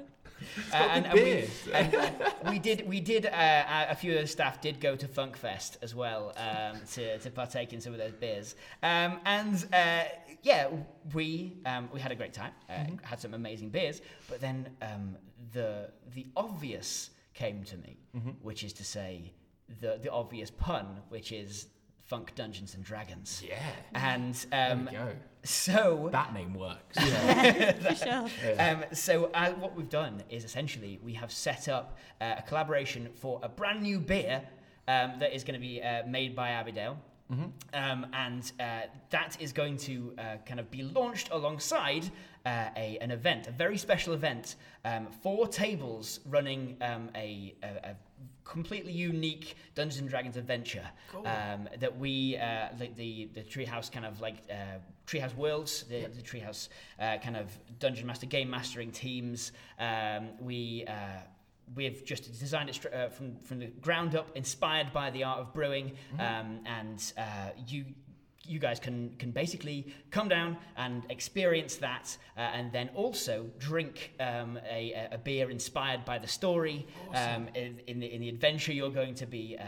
Uh, and, and we, and, uh, we did, we did. Uh, a few of the staff did go to Funk Fest as well um, to, to partake in some of those beers. Um, and uh, yeah, we um, we had a great time. Uh, Had some amazing beers. But then um, the the obvious came to me, which is to say the the obvious pun, which is Funk Dungeons and Dragons. yeah. And There um, we go. so That name works. For sure. um, so uh, what we've done is essentially we have set up uh, a collaboration for a brand new beer um, that is going to be uh, made by Abbeydale. Um, and uh, that is going to uh, kind of be launched alongside uh, a, an event, a very special event, um, four tables running um, a, a, a completely unique Dungeons and Dragons adventure Cool. um, that we, uh, the, the the Treehouse kind of like uh, Treehouse Worlds, the, the Treehouse uh, kind of Dungeon Master game mastering teams. Um, we. Uh, We've just designed it uh, from from the ground up, inspired by the art of brewing, um, and uh, you you guys can can basically come down and experience that, uh, and then also drink um, a, a- beer inspired by the story. Um, in, in the in the adventure, you're going to be. Uh,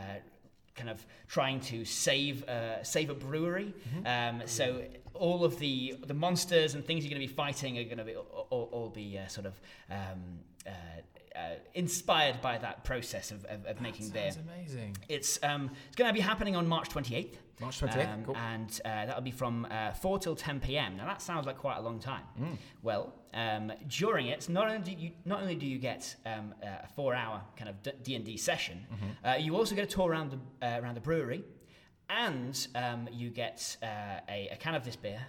kind of trying to save uh, save a brewery. Um, so all of the the monsters and things you're going to be fighting are going to be all, all, be uh, sort of um, uh, uh, inspired by that process of, of, of making beer. Amazing. It's um, it's going to be happening on March 28th. March 28th, Um, cool. And uh, that'll be from uh, 4 till 10 p.m. Now that sounds like quite a long time. Mm. Well, um, during it, not only do you not only do you get um, a four-hour kind of D and D session, Mm-hmm. uh, you also get a tour around the uh, around the brewery, and um, you get uh, a, a can of this beer.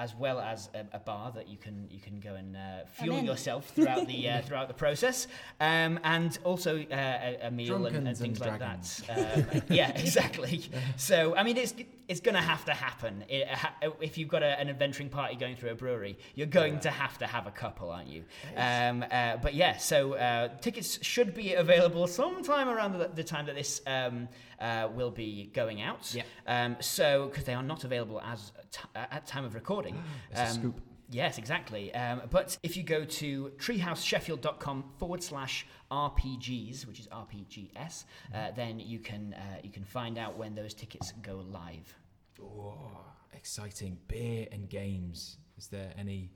As well as a, a bar that you can you can go and uh, fuel in. yourself throughout the uh, throughout the process, um, and also uh, a, a meal and, and Drunkens and things like dragons. that. Um, yeah, exactly. So, I mean, it's it's going to have to happen. It, ha- if you've got a, an adventuring party going through a brewery, you're going to have to have a couple, aren't you? Um, uh, but yeah, so uh, tickets should be available sometime around the, the time that this um, uh, will be going out. Yeah. Um, so, because they are not available as t- at time of recording. It's a Um, scoop. Yes, exactly. Um, but if you go to treehousesheffield.com forward slash RPGs, which is RPGS, uh, then you can uh, you can find out when those tickets go live. Oh, exciting beer and games. Is there any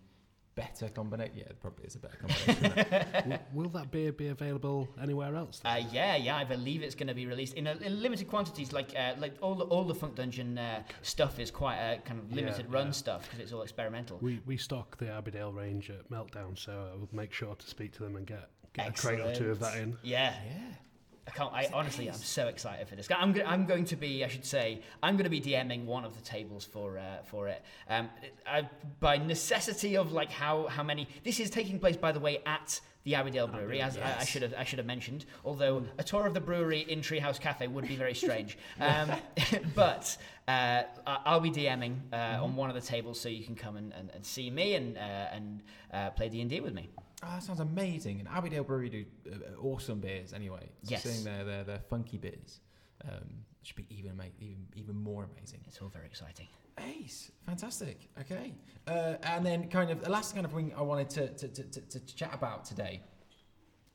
better combination? Yeah, probably is a better combination. that. will, will that beer be available anywhere else? then? Uh, yeah, yeah, I believe it's going to be released in, a, in limited quantities. Like uh, like all the all the Funk Dungeon uh, stuff is quite a kind of Yeah, limited run yeah. stuff because it's all experimental. we, we stock the Abbeydale range at Meltdown, so I will make sure to speak to them and get, get a crate or two of that in. Yeah, yeah. I can't. I honestly, I'm so excited for this. I'm, go- I'm going to be. I should say, I'm going to be DMing one of the tables for uh, for it. Um, I, by necessity of like how how many. This is taking place, by the way, at the Abbeydale Brewery, as I, I should have I should have mentioned. Although a tour of the brewery in Treehouse Cafe would be very strange. Um, but uh, I- I'll be DMing uh, on one of the tables, so you can come and, and, and see me and uh, and uh, play D and D with me. Oh, that sounds amazing. And Abbeydale Brewery do uh, awesome beers anyway. So Yes. Seeing their, their, their funky beers um, should be even, ama- even, even more amazing. It's all very exciting. Ace, fantastic. Okay, uh, and then kind of the last kind of thing I wanted to to, to, to, to chat about today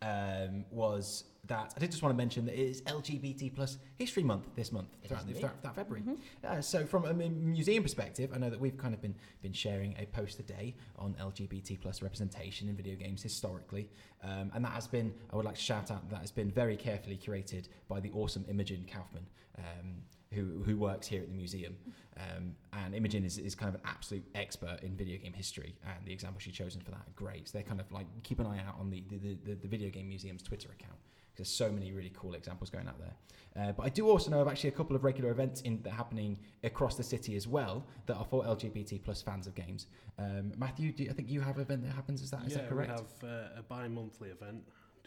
um, was that I did just want to mention that it is LGBT plus History Month this month throughout, the, throughout, throughout February. Uh, so from a museum perspective, I know that we've kind of been been sharing a post a day on LGBT plus representation in video games historically, um, and that has been I would like to shout out that has been very carefully curated by the awesome Imogen Kaufman. Um, who, who works here at the museum. Um, and Imogen is, is kind of an absolute expert in video game history, and the example she's chosen for that are great. So they're kind of like keep an eye out on the, the, the, the Video Game Museum's Twitter account. 'Cause There's so many really cool examples going out there. Uh, but I do also know of actually a couple of regular events in, that are happening across the city as well that are for LGBT plus fans of games. Um, Matthew, do you, I think you have an event that happens. Is that is yeah, that correct? we have uh, a bi-monthly event.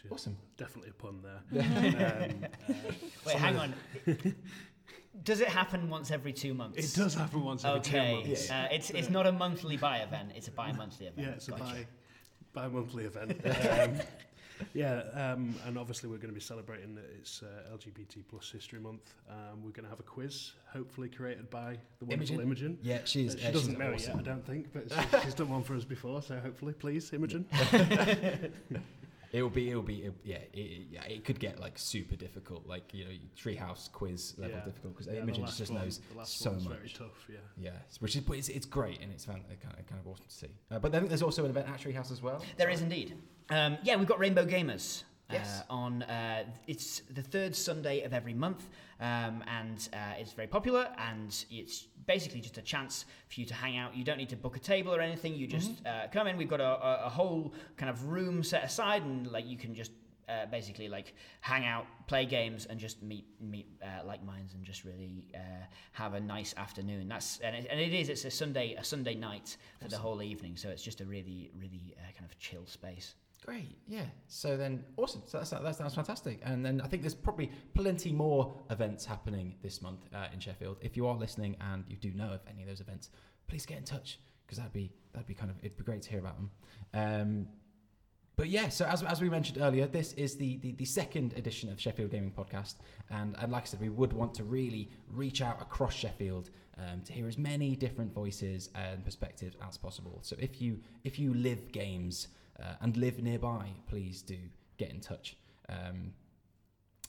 Awesome. Definitely a pun there. um, uh, Wait, hang on. Does it happen once every two months? it does happen once every two Okay, months. uh, it's it's not a monthly buy event; it's a bi-monthly event. Yeah, it's a Gotcha. bi bi-monthly event. um, yeah, um, and obviously we're going to be celebrating that it's uh, LGBT plus History Month. Um, we're going to have a quiz, hopefully created by the wonderful Imogen? Imogen. Yeah, she's Uh, she she's doesn't know awesome. yet, I don't think, but she, she's done one for us before, so hopefully, please, Imogen. It will be, it will be, it, yeah, it, it- yeah. It could get like super difficult, like you know, treehouse quiz level Yeah. difficult because Yeah, Imogen just one- knows the last so one's much. very tough, yeah. Yeah, which is but it's, it's great and it's fan, uh, kind of kind of awesome to see. Uh, but then there's also an event at Treehouse as well. There is indeed. Um, yeah, we've got Rainbow Gamers. Yes. Uh, on uh, it's the third Sunday of every month, um, and uh, it's very popular. And it's basically just a chance for you to hang out. You don't need to book a table or anything. You just uh, come in. We've got a, a, whole kind of room set aside, and like you can just uh, basically like hang out, play games, and just meet meet uh, like minds, and just really uh, have a nice afternoon. That's and it, and it is. It's a Sunday a Sunday night for the whole evening, so it's just a really really uh, kind of chill space. Great, yeah. So then, awesome. So that's, that sounds fantastic. And then I think there's probably plenty more events happening this month uh, in Sheffield. If you are listening and you do know of any of those events, please get in touch because that'd be that'd be kind of it'd be great to hear about them. Um, but yeah, so as, as we mentioned earlier, this is the, the, the second edition of Sheffield Gaming Podcast. And, and like I said, we would want to really reach out across Sheffield um, to hear as many different voices and perspectives as possible. So if you if you live games uh, and live nearby, please do get in touch. Um,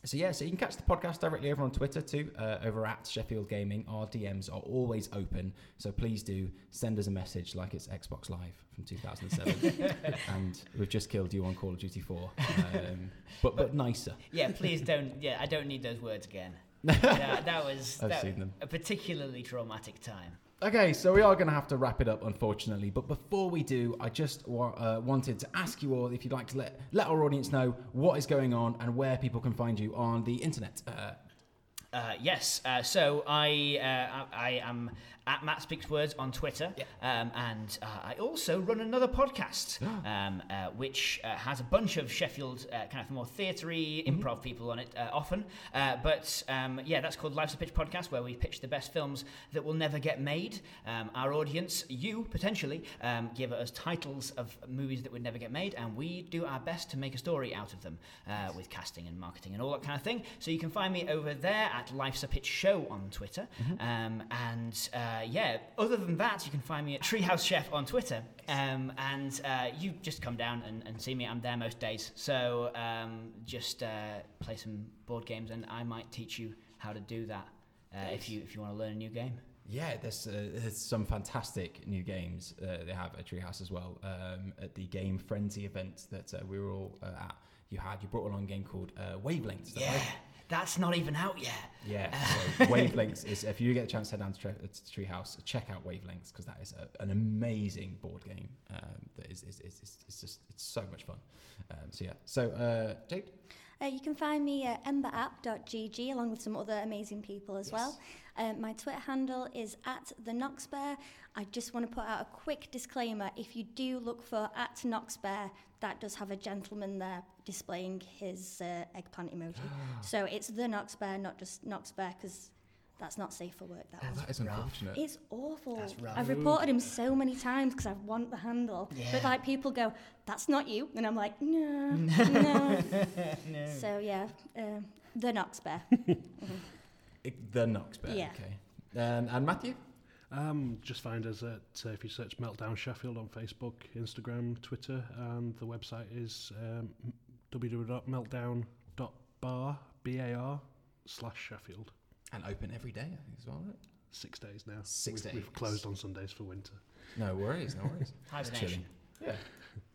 so yeah, so you can catch the podcast directly over on Twitter too, uh, over at Sheffield Gaming. Our DMs are always open, so please do send us a message like it's Xbox Live from 2007, and we've just killed you on Call of Duty 4, um, but but nicer. Yeah, please don't. Yeah, I don't need those words again. that, that was I've that- seen them. a particularly traumatic time. Okay, so we are going to have to wrap it up, unfortunately. But before we do, I just wa- uh, wanted to ask you all if you'd like to let let our audience know what is going on and where people can find you on the internet. Uh, Uh, yes, uh, so I, uh, I I am at Matt Speaks Words on Twitter, um, and uh, I also run another podcast, um, uh, which uh, has a bunch of Sheffield uh, kind of more theatery improv people on it uh, often. Uh, but um, yeah, that's called Life's a Pitch podcast, where we pitch the best films that will never get made. Um, our audience, you potentially, um, give us titles of movies that would never get made, and we do our best to make a story out of them uh, with casting and marketing and all that kind of thing. So you can find me over there at Life's a Pitch Show on Twitter. Um, and uh, yeah, other than that, you can find me at Treehouse Chef on Twitter. Um, and uh, you just come down and, and see me. I'm there most days. So um, just uh, play some board games, and I might teach you how to do that uh, if you if you want to learn a new game. yeah, there's, uh, there's some fantastic new games uh, they have at Treehouse as well. Um, at the Game Frenzy event that uh, we were all uh, at, you had you brought along a game called uh, Wavelengths. Yeah, right? That's not even out yet. Yeah, so Wavelengths is if you get a chance to head down to, Tre- to Treehouse, check out Wavelengths because that is a, an amazing board game. Um, that is, is, is, is, it's just it's so much fun. Um, so yeah, so uh, Jade, Uh, you can find me at emberapp.gg along with some other amazing people as well. Um, my Twitter handle is at the Knox Knoxbear. I just want to put out a quick disclaimer. If you do look for at Knox Knoxbear, that does have a gentleman there displaying his uh, eggplant emoji. so it's the Knox Knoxbear, not just Knox Knoxbear, because that's not safe for work. That oh, was. that is unfortunate. It's awful. That's rough. I've reported him so many times because I want the handle. Yeah. But like people go, that's not you. And I'm like, no, no. So yeah, um, the Knox Bear. It- the Knox Bear. Yeah. Okay. Um, and Matthew. Um, just find us at, uh, if you search Meltdown Sheffield on Facebook, Instagram, Twitter, and the website is um, www.meltdown.sheffield. bar, B A R, slash Sheffield. And open every day, I think, as well, right? Six days now. Six we've, days. We've closed on Sundays for winter. No worries, no worries. Hibernation. Yeah.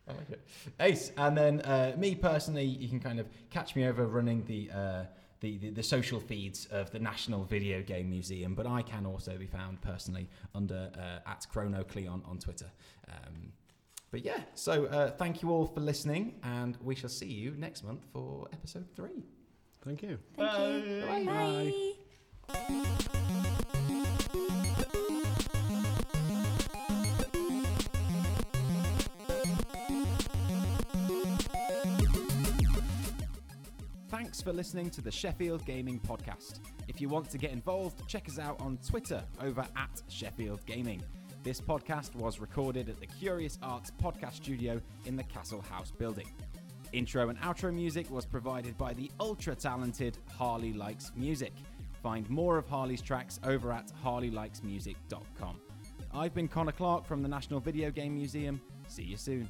I like it. Ace, and then uh, me personally, you can kind of catch me over running the, uh, the, the the social feeds of the National Video Game Museum, but I can also be found personally under uh, at ChronoCleon on Twitter. Um, but yeah, so uh, thank you all for listening, and we shall see you next month for episode three. Thank you. Thank you. Bye. Bye. Thanks for listening to the Sheffield Gaming Podcast. If you want to get involved, check us out on Twitter over at Sheffield Gaming. This podcast was recorded at the Curious Arts Podcast Studio in the Castle House building. Intro and outro music was provided by the ultra talented Harley Likes Music. Find more of Harley's tracks over at harleylikesmusic.com. I've been Connor Clark from the National Video Game Museum. See you soon.